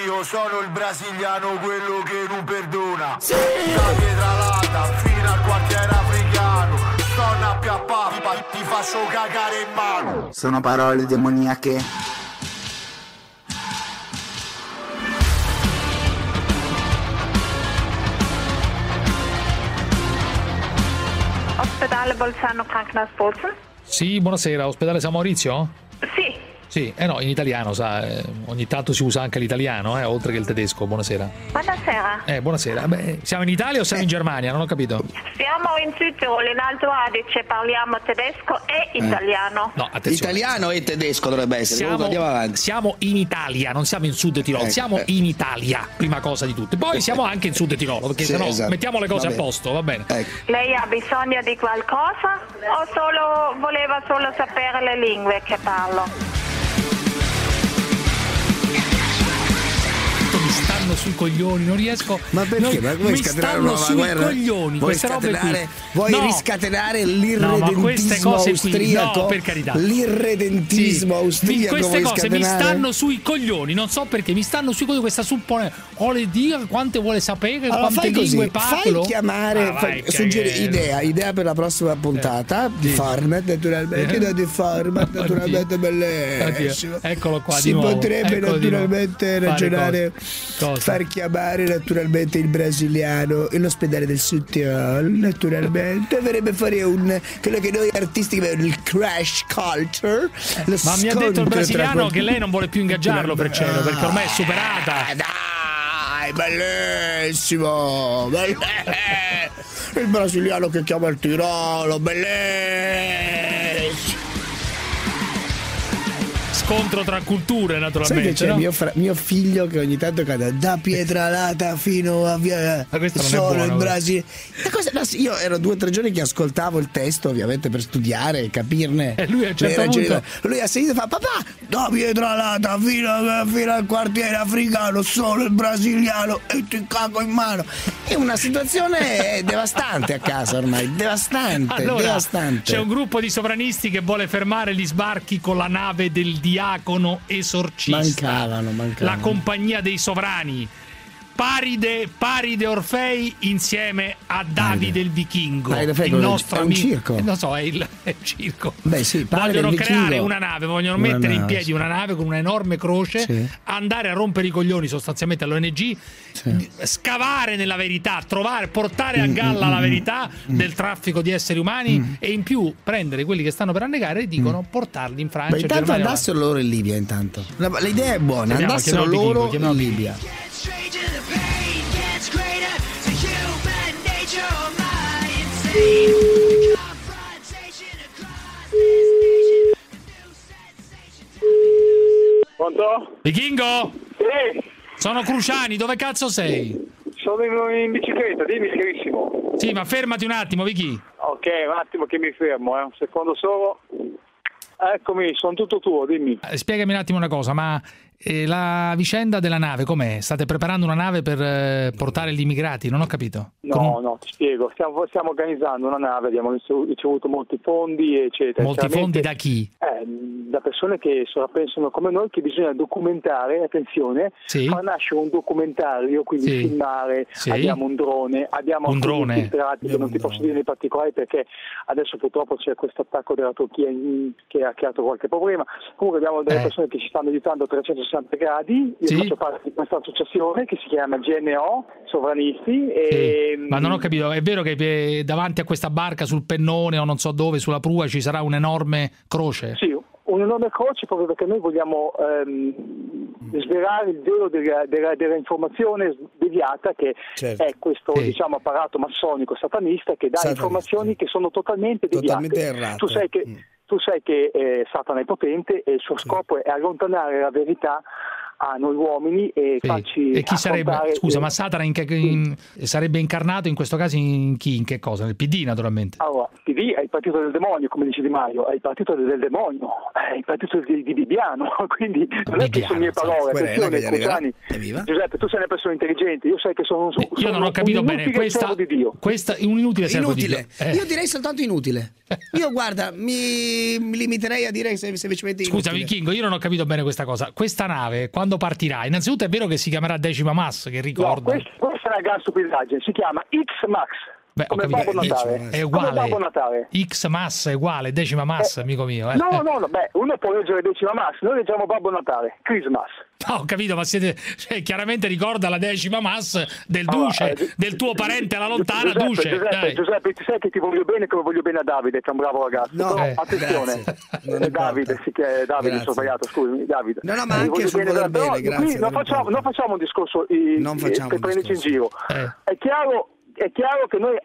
io sono il brasiliano, quello che non perdona. Sì! Da Pietralata fino al quartiere africano, sono a Piappappa, ti faccio cagare in mano. Sono parole demoniache. Ospedale Bolzano Krankenhaus Bozen? Sì, buonasera, ospedale San Maurizio? Sì. Eh no, in italiano, sa, eh, ogni tanto si usa anche l'italiano, eh, oltre che il tedesco. Buonasera. Buonasera. Eh, buonasera. Beh, siamo in Italia o siamo in Germania? Non ho capito. Siamo in Südtirol, in Alto Adige, parliamo tedesco e italiano. No, attenzione. Italiano e tedesco dovrebbe essere. Comunque andiamo Siamo, avanti. siamo in Italia, non siamo in Sud Tirolo, Ecco, siamo eh. in Italia, prima cosa di tutte. Poi siamo anche in Sud Tirolo, perché Sì, sennò esatto. mettiamo le cose Va a posto, va bene. Lei ha bisogno di qualcosa o solo voleva solo sapere le lingue che parlo? Stanno sui coglioni, non riesco. Ma perché? non- Ma vuoi mi scatenare stanno una sui guerra? coglioni Vuoi queste robe qui. vuoi No. riscatenare No, l'irredentismo qui, austriaco? no, per carità. L'irredentismo Sì. austriaco Mi- queste cose mi stanno sui coglioni, non so perché, mi stanno sui coglioni questa suppone. Vuole dire quante vuole sapere, Allora quante fai così, lingue parlo. fai chiamare, Ah, fai- vai, suggeri- cagare. idea, idea per la prossima puntata di format naturalmente, Eh. no, di format Oddio. naturalmente bellissimo. Eccolo qua si di potrebbe di nuovo. naturalmente ragionare? Far chiamare naturalmente il brasiliano e l'ospedale del Sud Tirol, naturalmente, verrebbe fare un quello che noi artisti chiamiamo il crash culture. Ma mi ha detto il brasiliano che lei non vuole più ingaggiarlo per cielo, perché ormai è superata. Dai, bellissimo! belle- Il brasiliano che chiama il Tirolo, bellissimo! Scontro tra culture, Sai naturalmente. che c'è no? mio, fra- mio figlio che ogni tanto cade da Pietralata fino a via Ma solo buono, in però. Brasile. Cosa- no, io ero due o tre giorni che ascoltavo il testo, ovviamente per studiare e capirne. E lui a certo punto- Lui ha sentito e fa: Papà, da Pietralata fino, a- fino al quartiere africano, solo il brasiliano e ti cago in mano. È una situazione devastante a casa ormai, devastante, Allora, devastante. c'è un gruppo di sovranisti che vuole fermare gli sbarchi con la nave del diacono esorcista. Mancavano, mancavano. La compagnia dei sovrani. Paride, Paride Orfei insieme a Davide il Vichingo. Paride Orfei il è un- nostro è un amico. circo. Eh, Non so, è il, è il circo. Beh, sì, Paride vogliono Vichingo- creare una nave, vogliono Una mettere in nave, piedi sì. una nave con un'enorme croce, Sì. andare a rompere i coglioni sostanzialmente all'ONG, scavare nella verità, trovare, portare a Mm, galla mm, la mm, verità del traffico di esseri umani e in più prendere quelli che stanno per annegare e dicono portarli in Francia. Beh, intanto Germania, andassero loro in Libia intanto. La- L'idea è buona, Chiamiamo- andassero chiamiamo loro Vichingo, chiamiamo in Libia. Pronto? Vichingo? Sì, Sono Cruciani, dove cazzo sei? sono in, in bicicletta, dimmi carissimo. Sì, ma fermati un attimo, Vicky. Ok, un attimo che mi fermo, eh, un secondo solo. Eccomi, sono tutto tuo, dimmi. Eh, Spiegami un attimo una cosa, ma eh, la vicenda della nave com'è? State preparando una nave per eh, portare gli immigrati? Non ho capito. No, no, ti spiego. Stiamo, stiamo organizzando una nave, abbiamo ricevu- ricevuto molti fondi, eccetera. Molti fondi da chi? eh, da persone che sono- pensano come noi che bisogna documentare, attenzione, Sì. far nascere un documentario, quindi Sì. filmare, Sì. abbiamo un drone, abbiamo Un drone. infiltrati che non ti posso dire nei particolari perché adesso purtroppo c'è questo attacco della Turchia che ha creato qualche problema. Comunque abbiamo delle Eh. persone che ci stanno aiutando a 360 gradi, io Sì. faccio parte di questa associazione che si chiama GNO, Sovranisti, e Ma non ho capito, è vero che eh, davanti a questa barca sul pennone o non so dove, sulla prua, ci sarà un'enorme croce? Sì, un enorme croce proprio perché noi vogliamo ehm, svelare il velo della, della- della informazione deviata che Certo. è questo Sì. diciamo, apparato massonico satanista che dà Satanista. informazioni che sono totalmente deviate. Totalmente errate. Tu sai che, tu sai che eh, Satana è potente e il suo scopo è allontanare la verità a noi uomini e Sì. farci E chi sarebbe? Scusa, ma Satana in che- in- sarebbe incarnato in questo caso in chi? In che cosa? Nel PD, naturalmente. Allora, PD è il partito del demonio, come dice Di Maio, è il partito del demonio, è il partito di, di Bibbiano, quindi non è che sono mie parole, attenzione, che. Evviva. Giuseppe, tu sei una persona intelligente, io sai che sono, un- Io sono non ho capito bene, questa, di Dio. questa è un inutile servo di Inutile. Dio. Eh. Io direi soltanto inutile. Io guarda, mi, mi limiterei a dire se- semplicemente Scusa, inutile. Vichingo, io non ho capito bene questa cosa. Questa nave, quando partirà? Innanzitutto è vero che si chiamerà Decima Mass, che No, ricordo. questa, questa è una gran stupidaggine, si chiama X-Max, Beh, come capito, Babbo Natale. è Come uguale. Babbo Natale. X Mass è uguale, decima Mass, amico mio. eh. No, no, no, beh, uno può leggere decima Max, noi leggiamo Babbo Natale, Christmas. No, ho capito, ma siete. Cioè, chiaramente ricorda la decima mass del Allora, duce, eh, del tuo parente alla lontana, Giuseppe, duce. Giuseppe, dai. Giuseppe, ti sai che ti voglio bene come voglio bene a Davide, che è un bravo ragazzo. No, Però eh, attenzione, Eh. Davide, sì che è Davide, Grazie. sono sbagliato, scusami, Davide. No, no, ma Eh, anche sul bene, voler bene, grazie, qui non facciamo, non facciamo un discorso eh, Non eh, facciamo per un prenderci in giro. Eh. È, chiaro, è chiaro che noi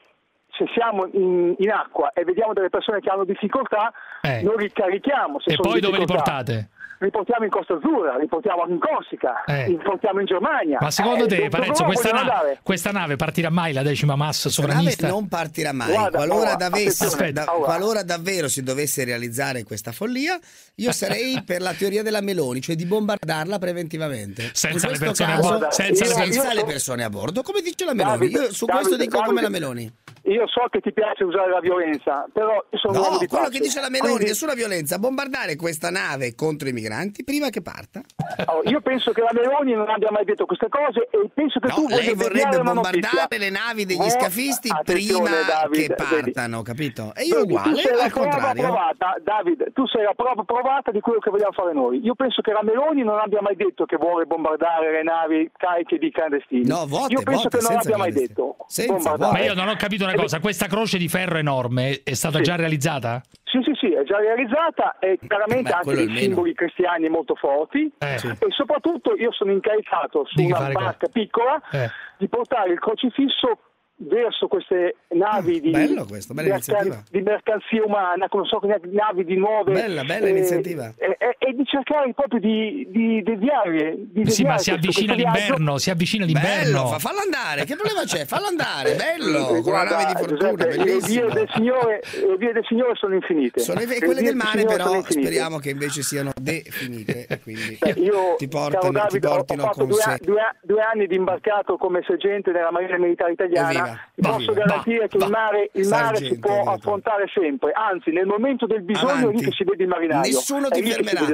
se siamo in, in acqua e vediamo delle persone che hanno difficoltà, Eh. noi li carichiamo. Se E sono poi dove li portate? Li portiamo in Costa Azzurra, li portiamo in Corsica, Eh. li portiamo in Germania. Ma secondo Eh, te, Parenzo, questa, na- questa nave partirà mai la decima mass Questa nave sovranista? non partirà mai. Guarda, qualora, ora, davesse- da- ora. qualora davvero si dovesse realizzare questa follia, io sarei per la teoria della Meloni, cioè di bombardarla preventivamente. Senza le persone a caso, bordo, senza le senza persone- le persone a bordo, come dice la Meloni. Davide, io su Davide, questo dico come la Davide, Meloni. Io so che ti piace usare la violenza, però sono un No, uomo di quello pace. che dice la Meloni, Quindi, nessuna violenza, bombardare questa nave contro i migranti prima che parta. oh, io penso che la Meloni non abbia mai detto queste cose e penso che No, tu lei vorrebbe bombardare le navi degli Oh, scafisti prima Davide, che vedi. partano, capito? E io Vedi, uguale, tu sei la al prova contrario. provata, Davide, tu sei la prova provata di quello che vogliamo fare noi. Io penso che la Meloni non abbia mai detto che vuole bombardare le navi cariche di clandestini. No, vuote, Io penso vuote, che non l'abbia mai detto. Senza, bombardare. Ma io non ho capito una Eh, cosa, questa croce di ferro enorme è stata Sì. già realizzata? Sì, sì, sì, è già realizzata e chiaramente Beh, anche dei simboli cristiani molto forti Eh. Sì. e soprattutto io sono incaricato su Di una barca piccola Eh. di portare il crocifisso verso queste navi di, bello questo, bella mercan- di mercanzia umana, come so, navi di nuove Bella, bella eh, iniziativa. E, e- e di cercare proprio di, di deviare, di Sì, ma deviare si questo- avvicina l'inverno, si avvicina l'inverno. Bello, fa- fallo andare, che problema c'è? Fallo andare, bello, con una Guarda, nave di fortuna, Giuseppe, le bellissimo. vie del Signore, le vie del Signore sono infinite. Sono e Le quelle del mare Signore però speriamo che invece siano definite e quindi Eh, Io, ti portano, ti Davide, ho- ho portino fatto con due, sé. due- due anni di imbarcato come sergente nella Marina Militare Italiana. Ti posso garantire che il mare, il mare si può evviva. affrontare sempre. Anzi, nel momento del bisogno è lì Avanti. che si vede il marinaio. Nessuno ti fermerà.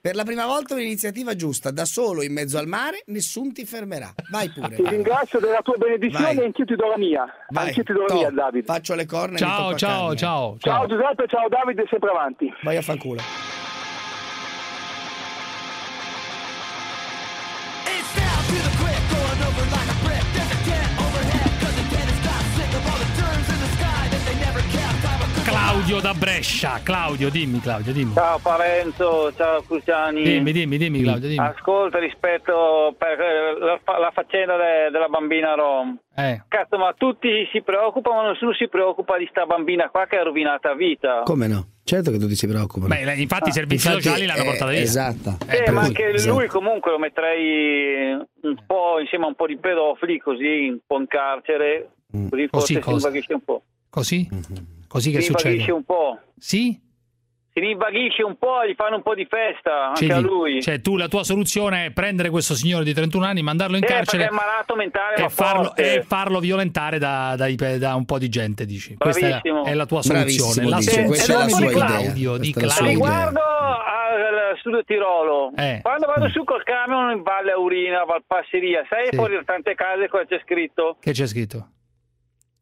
Per la prima volta un'iniziativa giusta, da solo in mezzo al mare, nessuno ti fermerà. Vai pure. Ti ringrazio della tua benedizione Vai. e anch'io ti do la mia. Vai. Anch'io ti do la mia, Davide. Faccio le corna Ciao, ciao, carne. ciao, Ciao Giuseppe, ciao Davide, sempre avanti. Vai a fanculo. Claudio da Brescia. Claudio, dimmi, Claudio, dimmi. Ciao Parenzo, ciao Cruciani. Dimmi, dimmi, dimmi, Claudio, dimmi. Ascolta rispetto per eh, la, la faccenda de- della bambina Rom. Eh. Cazzo, ma tutti si preoccupano, ma nessuno si preoccupa di sta bambina qua che ha rovinato la vita. Come no? Certo che tutti si preoccupano. Beh, infatti i servizi Infatti, sociali l'hanno eh, portata via. Esatto. Eh, Per ma cui- anche esatto. lui comunque lo metterei un po' insieme a un po' di pedofili, così un po' in carcere, Mm. così Così, forse si cosa? invaghisce un po'. Così? Così che si succede? un po'. Sì? Si invaghisce un po', gli fanno un po' di festa anche Cioè, a di- lui. Cioè, tu la tua soluzione è prendere questo signore di 31 anni, mandarlo in Eh, carcere perché è malato mentale, e farlo, e farlo violentare da, dai- da un po' di gente, dici. Questa è, Bravissimo. è la tua Bravissimo, soluzione. La dice, questa è la soluzione di sua idea. Claudio, di la sua Claudio. idea. Riguardo al Sud Tirolo, Eh. quando vado su col camion in Valle Aurina, Valpasseria, sai Sì. fuori da tante case cosa c'è scritto? Che c'è scritto?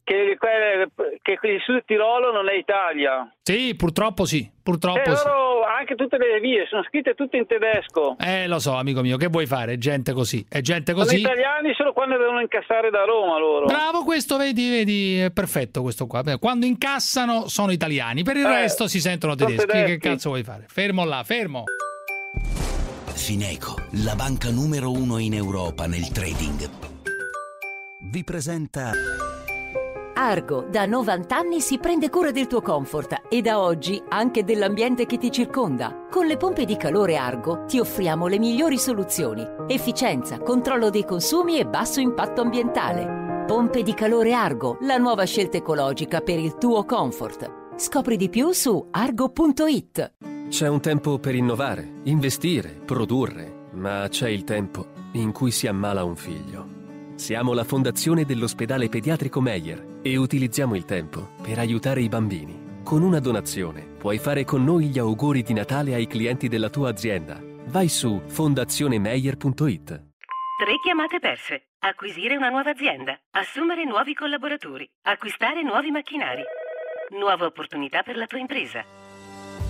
Che, quelle- che il Sud Tirolo non è Italia. Sì, purtroppo sì, purtroppo sì. loro, anche tutte le vie sono scritte tutte in tedesco. Eh, lo so, amico mio, che vuoi fare? È gente così, è gente Sono così. italiani solo quando devono incassare da Roma loro. Bravo, questo vedi, vedi, è perfetto questo qua. Quando incassano sono italiani, per il Eh, resto si sentono sono tedeschi. Che cazzo vuoi fare? Fermo là, fermo. Fineco, la banca numero uno in Europa nel trading, vi presenta Argo da 90 anni si prende cura del tuo comfort e da oggi anche dell'ambiente che ti circonda. Con le pompe di calore Argo ti offriamo le migliori soluzioni: efficienza, controllo dei consumi e basso impatto ambientale. Pompe di calore Argo, la nuova scelta ecologica per il tuo comfort. Scopri di più su argo.it. C'è un tempo per innovare, investire, produrre, ma c'è il tempo in cui si ammala un figlio. Siamo la fondazione dell'ospedale pediatrico Meyer e utilizziamo il tempo per aiutare i bambini. Con una donazione puoi fare con noi gli auguri di Natale ai clienti della tua azienda. Vai su fondazionemeyer.it. Tre chiamate perse. Acquisire una nuova azienda. Assumere nuovi collaboratori. Acquistare nuovi macchinari. Nuova opportunità per la tua impresa.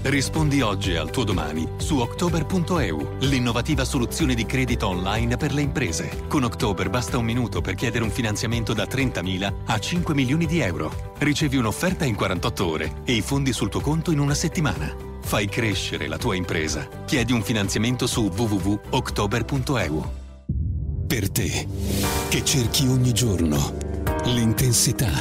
Rispondi oggi al tuo domani su October.eu, l'innovativa soluzione di credito online per le imprese. Con October basta un minuto per chiedere un finanziamento da 30.000 a 5 milioni di euro. Ricevi un'offerta in 48 ore e i fondi sul tuo conto in una settimana. Fai crescere la tua impresa. Chiedi un finanziamento su www.october.eu. Per te, che cerchi ogni giorno l'intensità,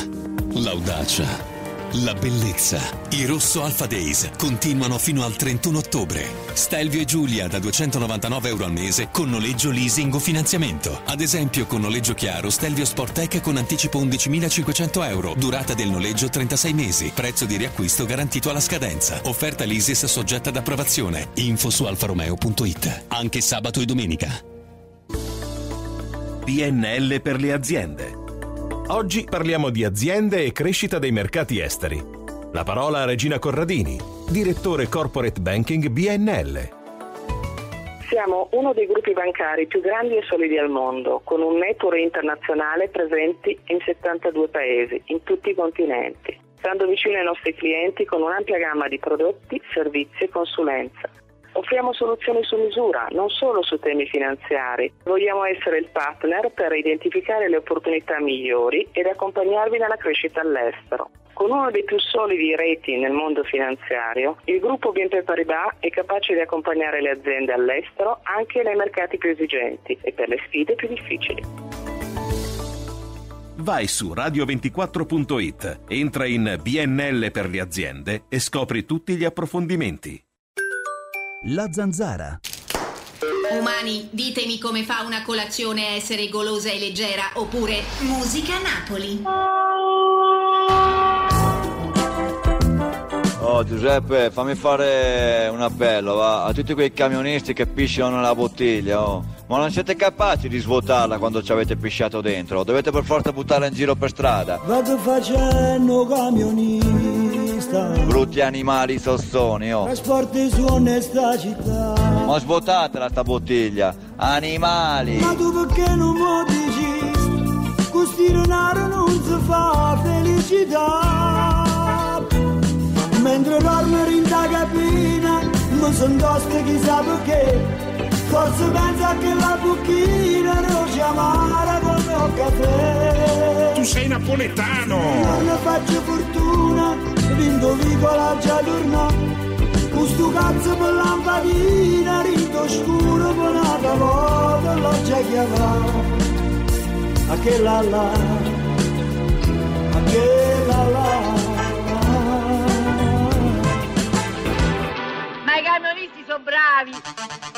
l'audacia, la bellezza. I Rosso Alpha Days continuano fino al 31 ottobre. Stelvio e Giulia da 299 euro al mese con noleggio, leasing o finanziamento. Ad esempio con noleggio chiaro Stelvio Sportec con anticipo 11.500 euro. Durata del noleggio 36 mesi. Prezzo di riacquisto garantito alla scadenza. Offerta l'ISIS soggetta ad approvazione. Info su alfaromeo.it. Anche sabato e domenica. PNL per le aziende. Oggi parliamo di aziende e crescita dei mercati esteri. La parola a Regina Corradini, direttore Corporate Banking BNL. Siamo uno dei gruppi bancari più grandi e solidi al mondo, con un network internazionale presenti in 72 paesi, in tutti i continenti, stando vicino ai nostri clienti con un'ampia gamma di prodotti, servizi e consulenza. Offriamo soluzioni su misura, non solo su temi finanziari. Vogliamo essere il partner per identificare le opportunità migliori ed accompagnarvi nella crescita all'estero. Con uno dei più solidi reti nel mondo finanziario, il gruppo BNP Paribas è capace di accompagnare le aziende all'estero anche nei mercati più esigenti e per le sfide più difficili. Vai su radio24.it, entra in BNL per le aziende e scopri tutti gli approfondimenti. La zanzara. Umani, ditemi come fa una colazione a essere golosa e leggera, oppure musica Napoli. Oh Giuseppe, fammi fare un appello va, a tutti quei camionisti che pisciano nella bottiglia. Oh. Ma non siete capaci di svuotarla quando ci avete pisciato dentro? Dovete per forza buttarla in giro per strada. Vado facendo camionista. Brutti animali sossoni, oh. Trasporti su onesta città. Ma svuotatela sta bottiglia. Animali. Ma tu perché non mi dici? Questo denaro non si fa felicità. Mentre dormo in da cabina, mi son toste chissà perché. Forse pensa che la bucchina non ci amara come un caffè. Tu sei napoletano! Non faccio fortuna, rindovico la già tornò. Questo cazzo per lampadina, rindo scuro per una volta l'ho già chiamato. A che la la, a che la la. Ma i camionisti sono bravi!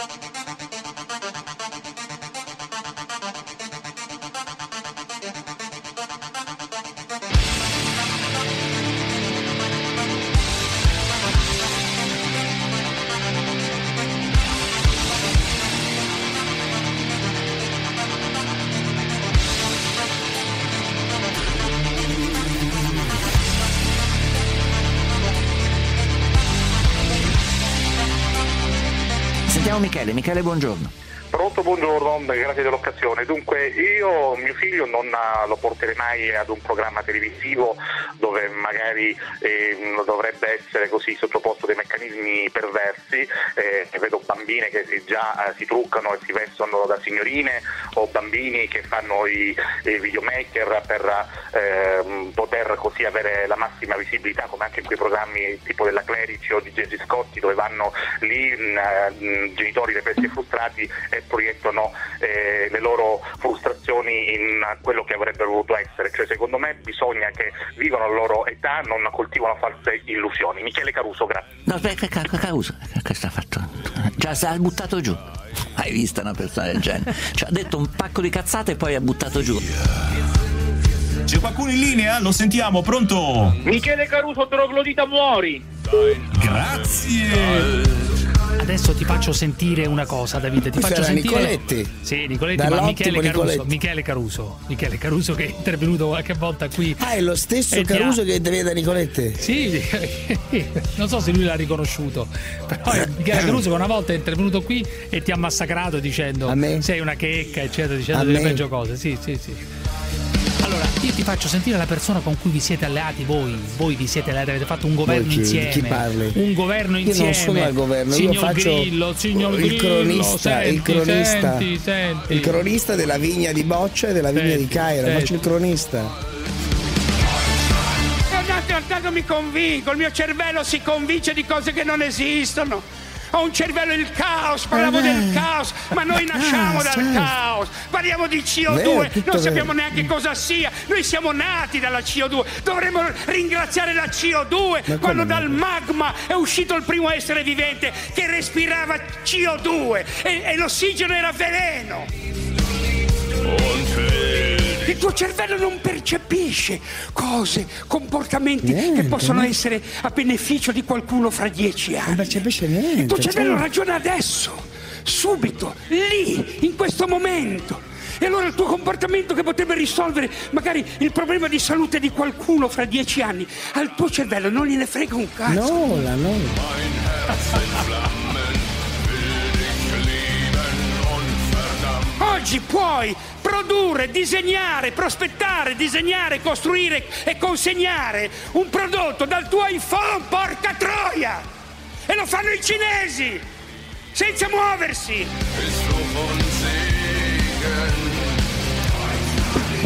Sentiamo Michele. Michele, buongiorno. Pronto, buongiorno, grazie dell'occasione. Dunque, io mio figlio non ah, lo porterei mai ad un programma televisivo dove magari eh, dovrebbe essere così sottoposto a dei meccanismi perversi. Eh, vedo bambine che già eh, si truccano e si vestono da signorine o bambini che fanno i, i videomaker per ehm, poter così avere la massima visibilità, come anche in quei programmi tipo della Clerici o di Gesi Scotti, dove vanno lì mh, mh, genitori depressi e frustrati e proiettano eh, le loro frustrazioni in quello che avrebbero voluto essere. Cioè, secondo me bisogna che vivano la loro età, non coltivano false illusioni. Michele Caruso, grazie. No, aspetta, Ca- Ca- Caruso, che sta fatto? Già si ha buttato giù. Hai visto una persona del genere? Cioè, ha detto un pacco di cazzate e poi ha buttato giù. C'è qualcuno in linea? Lo sentiamo, pronto? Michele Caruso, troglodita muori! Grazie! Adesso ti faccio sentire una cosa, Davide. Ti faccio sentire. Nicoletti. Sì, Nicoletti, ma Michele Caruso, Nicoletti. Michele Caruso. Michele Caruso che è intervenuto qualche volta qui. Ah, è lo stesso ti ha- Caruso che interviene da Nicoletti? Sì, non so se lui l'ha riconosciuto, però è Michele Caruso che una volta è intervenuto qui e ti ha massacrato dicendo sei una checca, eccetera, dicendo delle peggio cose. Sì, sì, sì. Io ti faccio sentire la persona con cui vi siete alleati voi. Voi vi siete alleati, avete fatto un governo chi- insieme. chi parli? Un governo Io insieme. non sono al governo, io signor faccio Grillo, signor il Grillo, cronista, il senti, cronista, senti, senti. il cronista della vigna di Boccia e della vigna di Cairo, senti. faccio il cronista. Mi convinco, il mio cervello si convince di cose che non esistono. Ho un cervello il caos, parlavo Eh, del caos, ma noi nasciamo ah, dal certo. caos, parliamo di CO2, Vero, tutto non sappiamo neanche cosa sia, noi siamo nati dalla CO2, dovremmo ringraziare la CO2 Ma quando dal magma è uscito il primo essere vivente che respirava CO2 e, e l'ossigeno era veleno. Il tuo cervello non percepisce cose, comportamenti che possono essere a beneficio di qualcuno fra dieci anni. Non percepisce niente. Il tuo cervello certo. ragiona adesso, subito, lì, in questo momento. E allora il tuo comportamento che potrebbe risolvere magari il problema di salute di qualcuno fra dieci anni, al tuo cervello non gliene frega un cazzo. No, la no. Oggi puoi produrre, disegnare, prospettare, disegnare, costruire e consegnare un prodotto dal tuo iPhone, porca troia! E lo fanno i cinesi! Senza muoversi!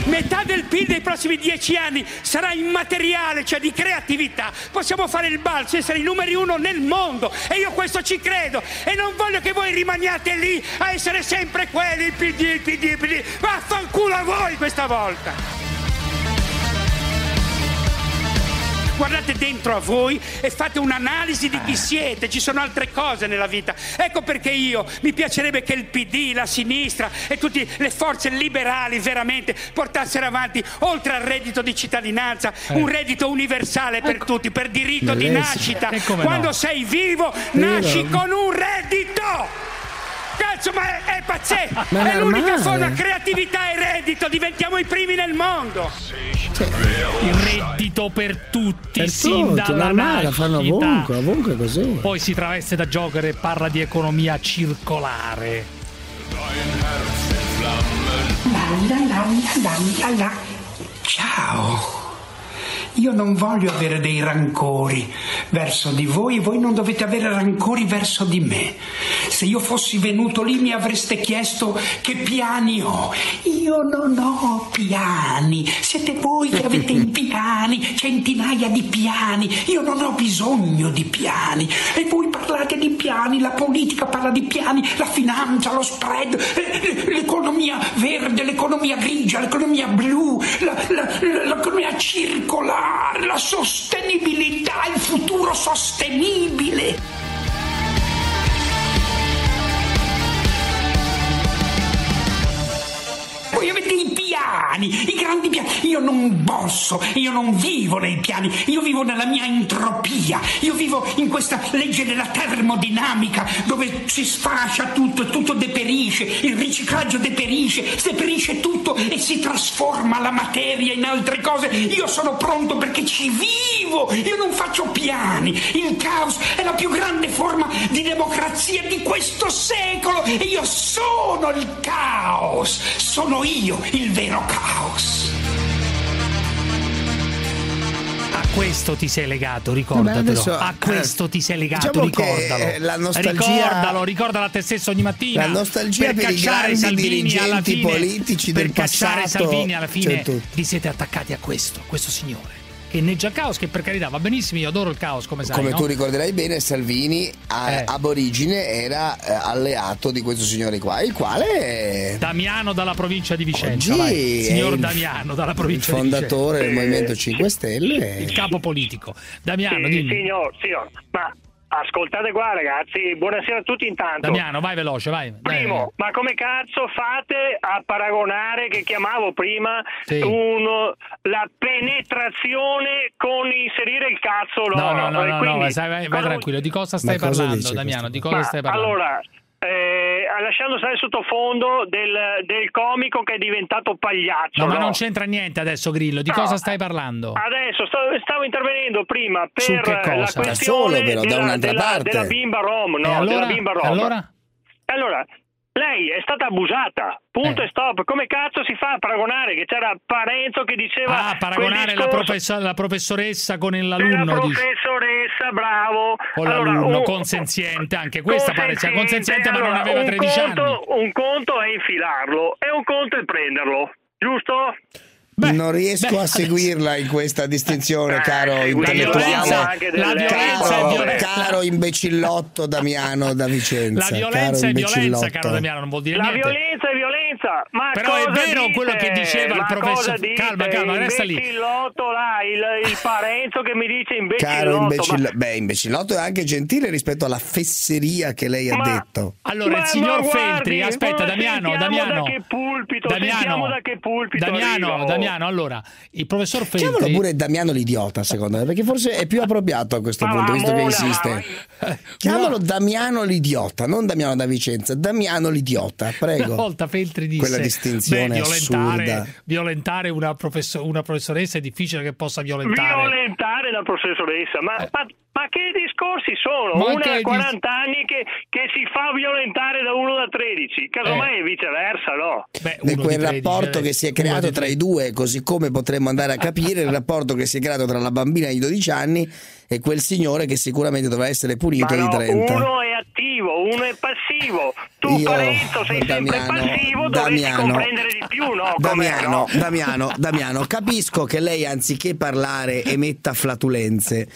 Metà del PIL dei prossimi dieci anni sarà immateriale, cioè di creatività. Possiamo fare il balzo, essere i numeri uno nel mondo e io questo ci credo. E non voglio che voi rimaniate lì a essere sempre quelli, il PD, il PD, il PD. Vaffanculo a voi questa volta! Guardate dentro a voi e fate un'analisi di chi siete. Ci sono altre cose nella vita. Ecco perché io mi piacerebbe che il PD, la sinistra e tutte le forze liberali veramente portassero avanti, oltre al reddito di cittadinanza, un reddito universale per tutti, per diritto di nascita. Quando no? sei vivo, nasci con un reddito! Cazzo, ma è, è pazzesco! Ma è è l'unica forma, creatività e reddito, diventiamo i primi nel mondo! Il reddito per tutti, Per sin tutti, dalla normale, la fanno ovunque, ovunque così. Poi si traveste da Joker e parla di economia circolare. Ciao. Io non voglio avere dei rancori verso di voi e voi non dovete avere rancori verso di me. Se io fossi venuto lì mi avreste chiesto che piani ho. Io non ho piani. Siete voi che avete i piani, centinaia di piani. Io non ho bisogno di piani. E voi parlate di piani, la politica parla di piani, la finanza, lo spread, eh, l'economia verde, l'economia grigia, l'economia blu, la- la- l'economia circolare, la sostenibilità, il futuro sostenibile. Voi avete i piani, i grandi piani. Io non posso, io non vivo nei piani, io vivo nella mia entropia. Io vivo in questa legge della termodinamica dove si sfascia tutto, tutto deperisce, il riciclaggio deperisce, deperisce tutto e si trasforma la materia in altre cose. Io sono pronto perché ci vivo, io non faccio piani. Il caos è la più grande forma di democrazia di questo secolo e io sono il caos, sono io il vero caos. A questo ti sei legato, Vabbè, ricordatelo. adesso, a questo ti sei legato, diciamo ricordalo. eh, la nostalgia- Ricordalo, ricordalo a te stesso ogni mattina. La nostalgia per i cacciare grandi Salvini alla dirigenti fine, politici per del cacciare passato, Salvini alla fine c'è tutto. vi siete attaccati a questo, questo signore. Che inneggia caos, che per carità va benissimo, io adoro il caos, come sai. Come no? tu ricorderai bene, Salvini a- Eh. ab origine era eh, alleato di questo signore qua, il quale è Damiano dalla provincia di Vicenza, Oggi vai. signor il- Damiano dalla il provincia di fondatore del Vicenza. Movimento 5 Stelle. Il capo politico. Damiano, Sì, dimmi. signor, signor, ma ascoltate qua ragazzi, buonasera a tutti intanto. Damiano, vai veloce, vai. Dai. Primo, ma come cazzo fate a paragonare che chiamavo prima Sì. uno- la penetrazione con inserire il cazzo No, loro? no, no, no, quindi- no, sai, vai, vai cosa- tranquillo. Di cosa stai cosa parlando, dice Damiano? Di cosa Ma stai parlando? Allora, eh, lasciando stare sottofondo del, del comico che è diventato pagliaccio. No, ma no? non c'entra niente adesso, Grillo. Di No. cosa stai parlando? Adesso stavo, stavo intervenendo prima per Su che la cosa? questione Da solo, però, da della, un'altra della- parte. della bimba rom, no, E allora? della bimba rom. Allora? Allora, lei è stata abusata, punto Eh. e stop. Come cazzo si fa a paragonare che c'era Parenzo che diceva Ah, paragonare la, professa- la professoressa con l'alunno. dici. professoressa, bravo. O Allora, l'alunno un- consenziente, anche questa pare sia consenziente, ma non allora, aveva un 13 conto, anni. Un conto è infilarlo e un conto è prenderlo, giusto? non riesco beh, a seguirla in questa distinzione, caro Eh, intellettuale. anche delle- la violenza è violenza. Caro imbecillotto Damiano da Vicenza. La violenza caro è violenza, imbecillotto. caro Damiano, non vuol dire La niente. violenza violenza, ma Però è vero dite? quello che diceva il Ma professor- cosa dite? Calma, calma, resta lì. Imbecillotto là, il, il Parenzo che mi dice imbecillotto. Caro imbecillo- ma- beh, imbecillotto è anche gentile rispetto alla fesseria che lei ha Ma- detto. Allora, il Ma- signor ma guardi, Feltri, aspetta, Damiano, Damiano. da che pulpito, Damiano, da che pulpito Damiano, arriva, oh. Damiano, allora, il professor Chiamalo Feltri pure Damiano l'idiota, secondo me, perché forse è più appropriato a questo Ma punto, visto che insiste. Chiamalo Damiano l'idiota, non Damiano da Vicenza, Damiano l'idiota, prego. Una volta Feltri disse Quella distinzione "Beh, violentare, violentare una, professo- una professoressa è difficile che possa violentare. Violentare la professoressa, ma, ma, ma che discorsi sono? Eh. Ma Una che a dis- 40 anni che, che si fa violentare da uno da 13, casomai è viceversa, no? Beh, uno quel di 13, rapporto eh, che si è creato di tra i due, così come potremmo andare a capire il rapporto che si è creato tra la bambina di 12 anni e quel signore che sicuramente dovrà essere punito Ma di no, 30. uno è attivo, uno è passivo. Tu, Io, Parenzo, sei sempre Damiano, passivo, dovresti Damiano, comprendere di più, no? Damiano, no? Damiano, Damiano, capisco che lei anziché parlare emetta flatulenze.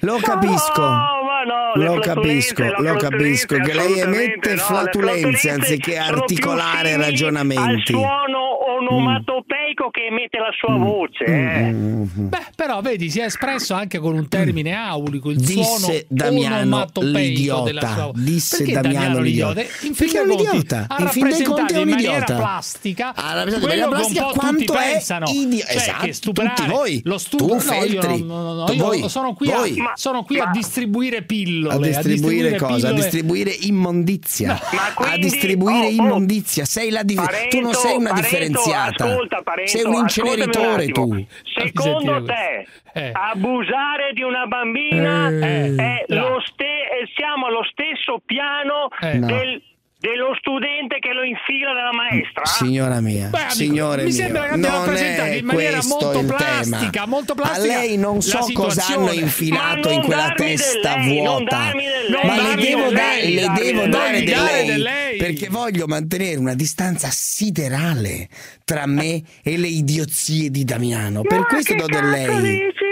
Lo capisco. No, no, Lo capisco, lo capisco che lei emette no, le flatulenze anziché articolare ragionamenti. Al suono onomatopeico l'eco che emette la sua voce. eh. Beh, però vedi, si è espresso anche con un termine aulico, il Disse suono Damiano onomatopeico della l'idiota. sua Disse Perché Damiano l'idiota. In fin Perché è dei un conti idiota. Ha In fin dei conti rappresentato è un in maniera idiota. plastica Ha rappresentato in quello maniera plastica quanto è pensano. cioè esatto, che stuprare tutti voi. lo stupro Tu, no, io no, no, voi. sono qui. A, sono qui a distribuire pillole, a distribuire cosa? A distribuire immondizia. No. a quindi- distribuire oh, oh. immondizia. Sei la dif- Parento, tu non sei una Parento, differenziata. ascolta, Parento, sei un inceneritore attimo. tu. Secondo te, Eh. abusare di una bambina Eh. è No. lo ste- eh, siamo allo stesso piano Eh. No. del- dello studente che lo infila dalla maestra? Signora mia, Beh, amico, signore mi mio, sembra che abbia non rappresentato è in maniera questo molto il plastica, tema. molto plastica A lei non so cosa hanno infilato in quella testa lei, non vuota. darmi del lei, Ma le darmi devo, da- lei, le devo dare Dare lei, del lei. perché voglio mantenere una distanza siderale tra me e le idiozie di Damiano. Per Ma questo che do del lei. dici?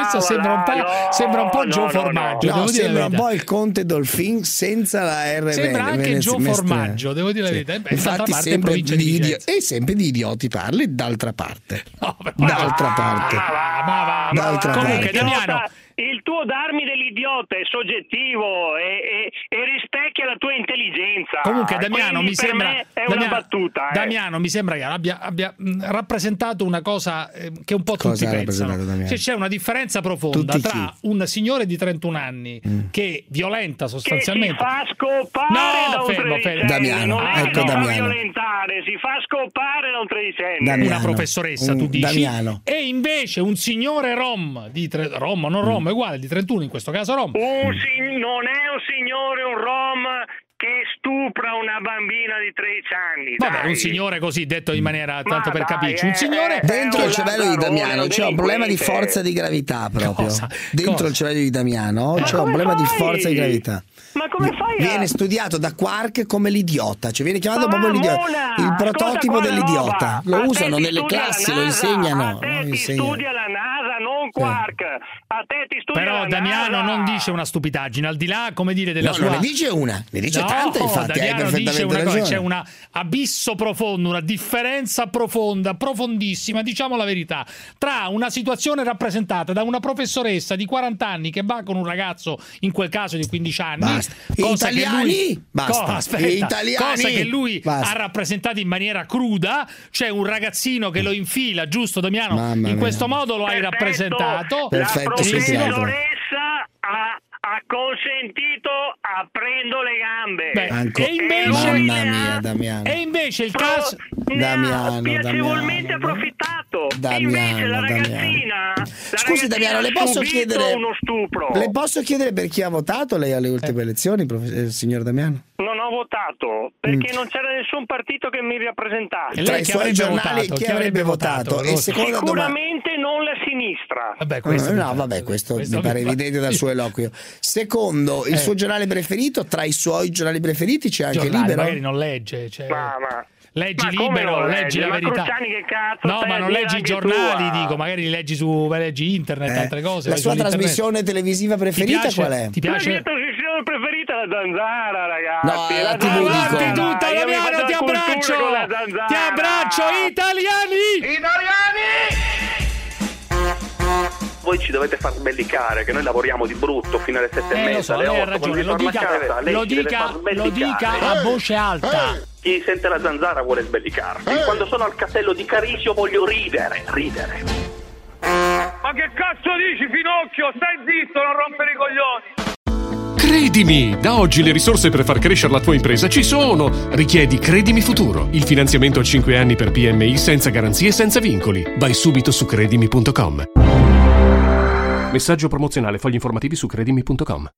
Ah, Questo ma sembra un po', no, sembra un po' no, Joe no, no. Formaggio, No, sembra un po' il Conte Dolphin senza la R. Sembra anche Joe Formaggio, devo dire la Sì. verità. Eh, d'altra Infatti, parte sempre di, di e sempre di idioti parli, d'altra parte. No, D'altra parte. Ma va, ma va, ma va. D'altra Comunque, parte. Damiano, il tuo darmi dell'idiota è soggettivo e, e- e rispecchia la tua intelligenza. Comunque Damiano Quindi mi sembra me è Damiano, una battuta. eh. Damiano mi sembra che abbia, abbia, rappresentato una cosa eh, che un po' Cosa tutti pensano. Cioè, c'è una differenza profonda Tutti tra chi? Mm. un signore di 31 anni che violenta che si sostanzialmente fa scopare No, da un fermo, fermo. Damiano, non è ecco che si fa Damiano. violentare, si fa scopare da un tredicenne. Damiano. una professoressa, tu un dici, Damiano. e invece un signore rom di tre- rom, non rom, è uguale, di 31 in questo caso rom. Un non è un signore, un rom che stupra una bambina di 13 anni. Vabbè, dai. un signore così detto in maniera tanto per dai, capirci, un eh, signore eh, Dentro il cervello di Damiano c'è un problema di forza di gravità proprio. Cosa? Dentro Cosa? il cervello di Damiano c'è un problema di fai? forza di gravità. Ma come fai a- Viene studiato da Quark come l'idiota, cioè viene chiamato Ma proprio l'idiota, il prototipo dell'idiota. roba. Lo A usano nelle classi, lo insegnano. A te lo ti insegnano. studia la NASA, Quark. A te ti studia Però Damiano NASA. non dice una stupidaggine, al di là, come dire, della No, sua... non ne dice una, ne dice No, tante infatti, hai Damiano dice perfettamente una cosa, ragione. c'è un abisso profondo, una differenza profonda, profondissima, diciamo la verità, tra una situazione rappresentata da una professoressa di 40 anni che va con un ragazzo, in quel caso di 15 anni, Basta. cosa che Italiani? lui, Basta. Co- aspetta, Italiani? cosa che lui Basta. ha rappresentato in maniera cruda, c'è un ragazzino che lo infila, giusto Damiano? Mamma in mia. questo modo lo hai Perfetto. Rappresentato. Perfetto, la professoressa ha, ha consentito aprendo le gambe. Beh, Anco- e invece- Mamma mia, ha- Damiano. E invece il pro- caso... Damiano, ha piacevolmente Damiano. approfittato. Damiano, e invece la Damiano. ragazzina, la Scusi Damiano, le posso chiedere uno stupro. Le posso chiedere per chi ha votato lei alle ultime elezioni, prof- eh, signor Damiano? Non ho votato perché non c'era nessun partito che mi rappresentasse. E Tra lei i chi suoi avrebbe giornali votato? chi Chi avrebbe votato? votato? E seconda domanda Sicuramente non la sinistra. Vabbè, questo mi no, pare. vabbè, questo, Questo mi pare mi evidente dal suo eloquio. Secondo, il Eh. suo giornale preferito, tra i suoi giornali preferiti c'è anche Giornale, Libero? magari non legge, cioè- Ma, ma- leggi ma libero, leggi legge? la verità. Cazzo No, ma non leggi i giornali, tua? dico, magari li leggi su leggi internet, Eh. altre cose. La sua trasmissione televisiva preferita piace? qual è? Ti La piace? mia trasmissione preferita è la zanzara, ragazzi. No, la TV zanzara. dico. Avanti Io tutta Damiano, ti la abbraccio! la. Ti abbraccio, italiani! Voi ci dovete far sbellicare che noi lavoriamo di brutto fino alle sette Eh, e mezza, so, alle lei ha otto, ragione, quando lo dica, casa, lo dica, lo dica a voce alta. Chi sente la zanzara vuole sbellicarsi. Quando sono al castello di Carisio voglio ridere, ridere. Ma che cazzo dici, Finocchio? Stai zitto, non rompere i coglioni. Credimi, da oggi le risorse per far crescere la tua impresa ci sono. Richiedi Credimi Futuro, il finanziamento a 5 anni per PMI senza garanzie e senza vincoli. Vai subito su credimi.com. Messaggio promozionale, fogli informativi su credimi.com.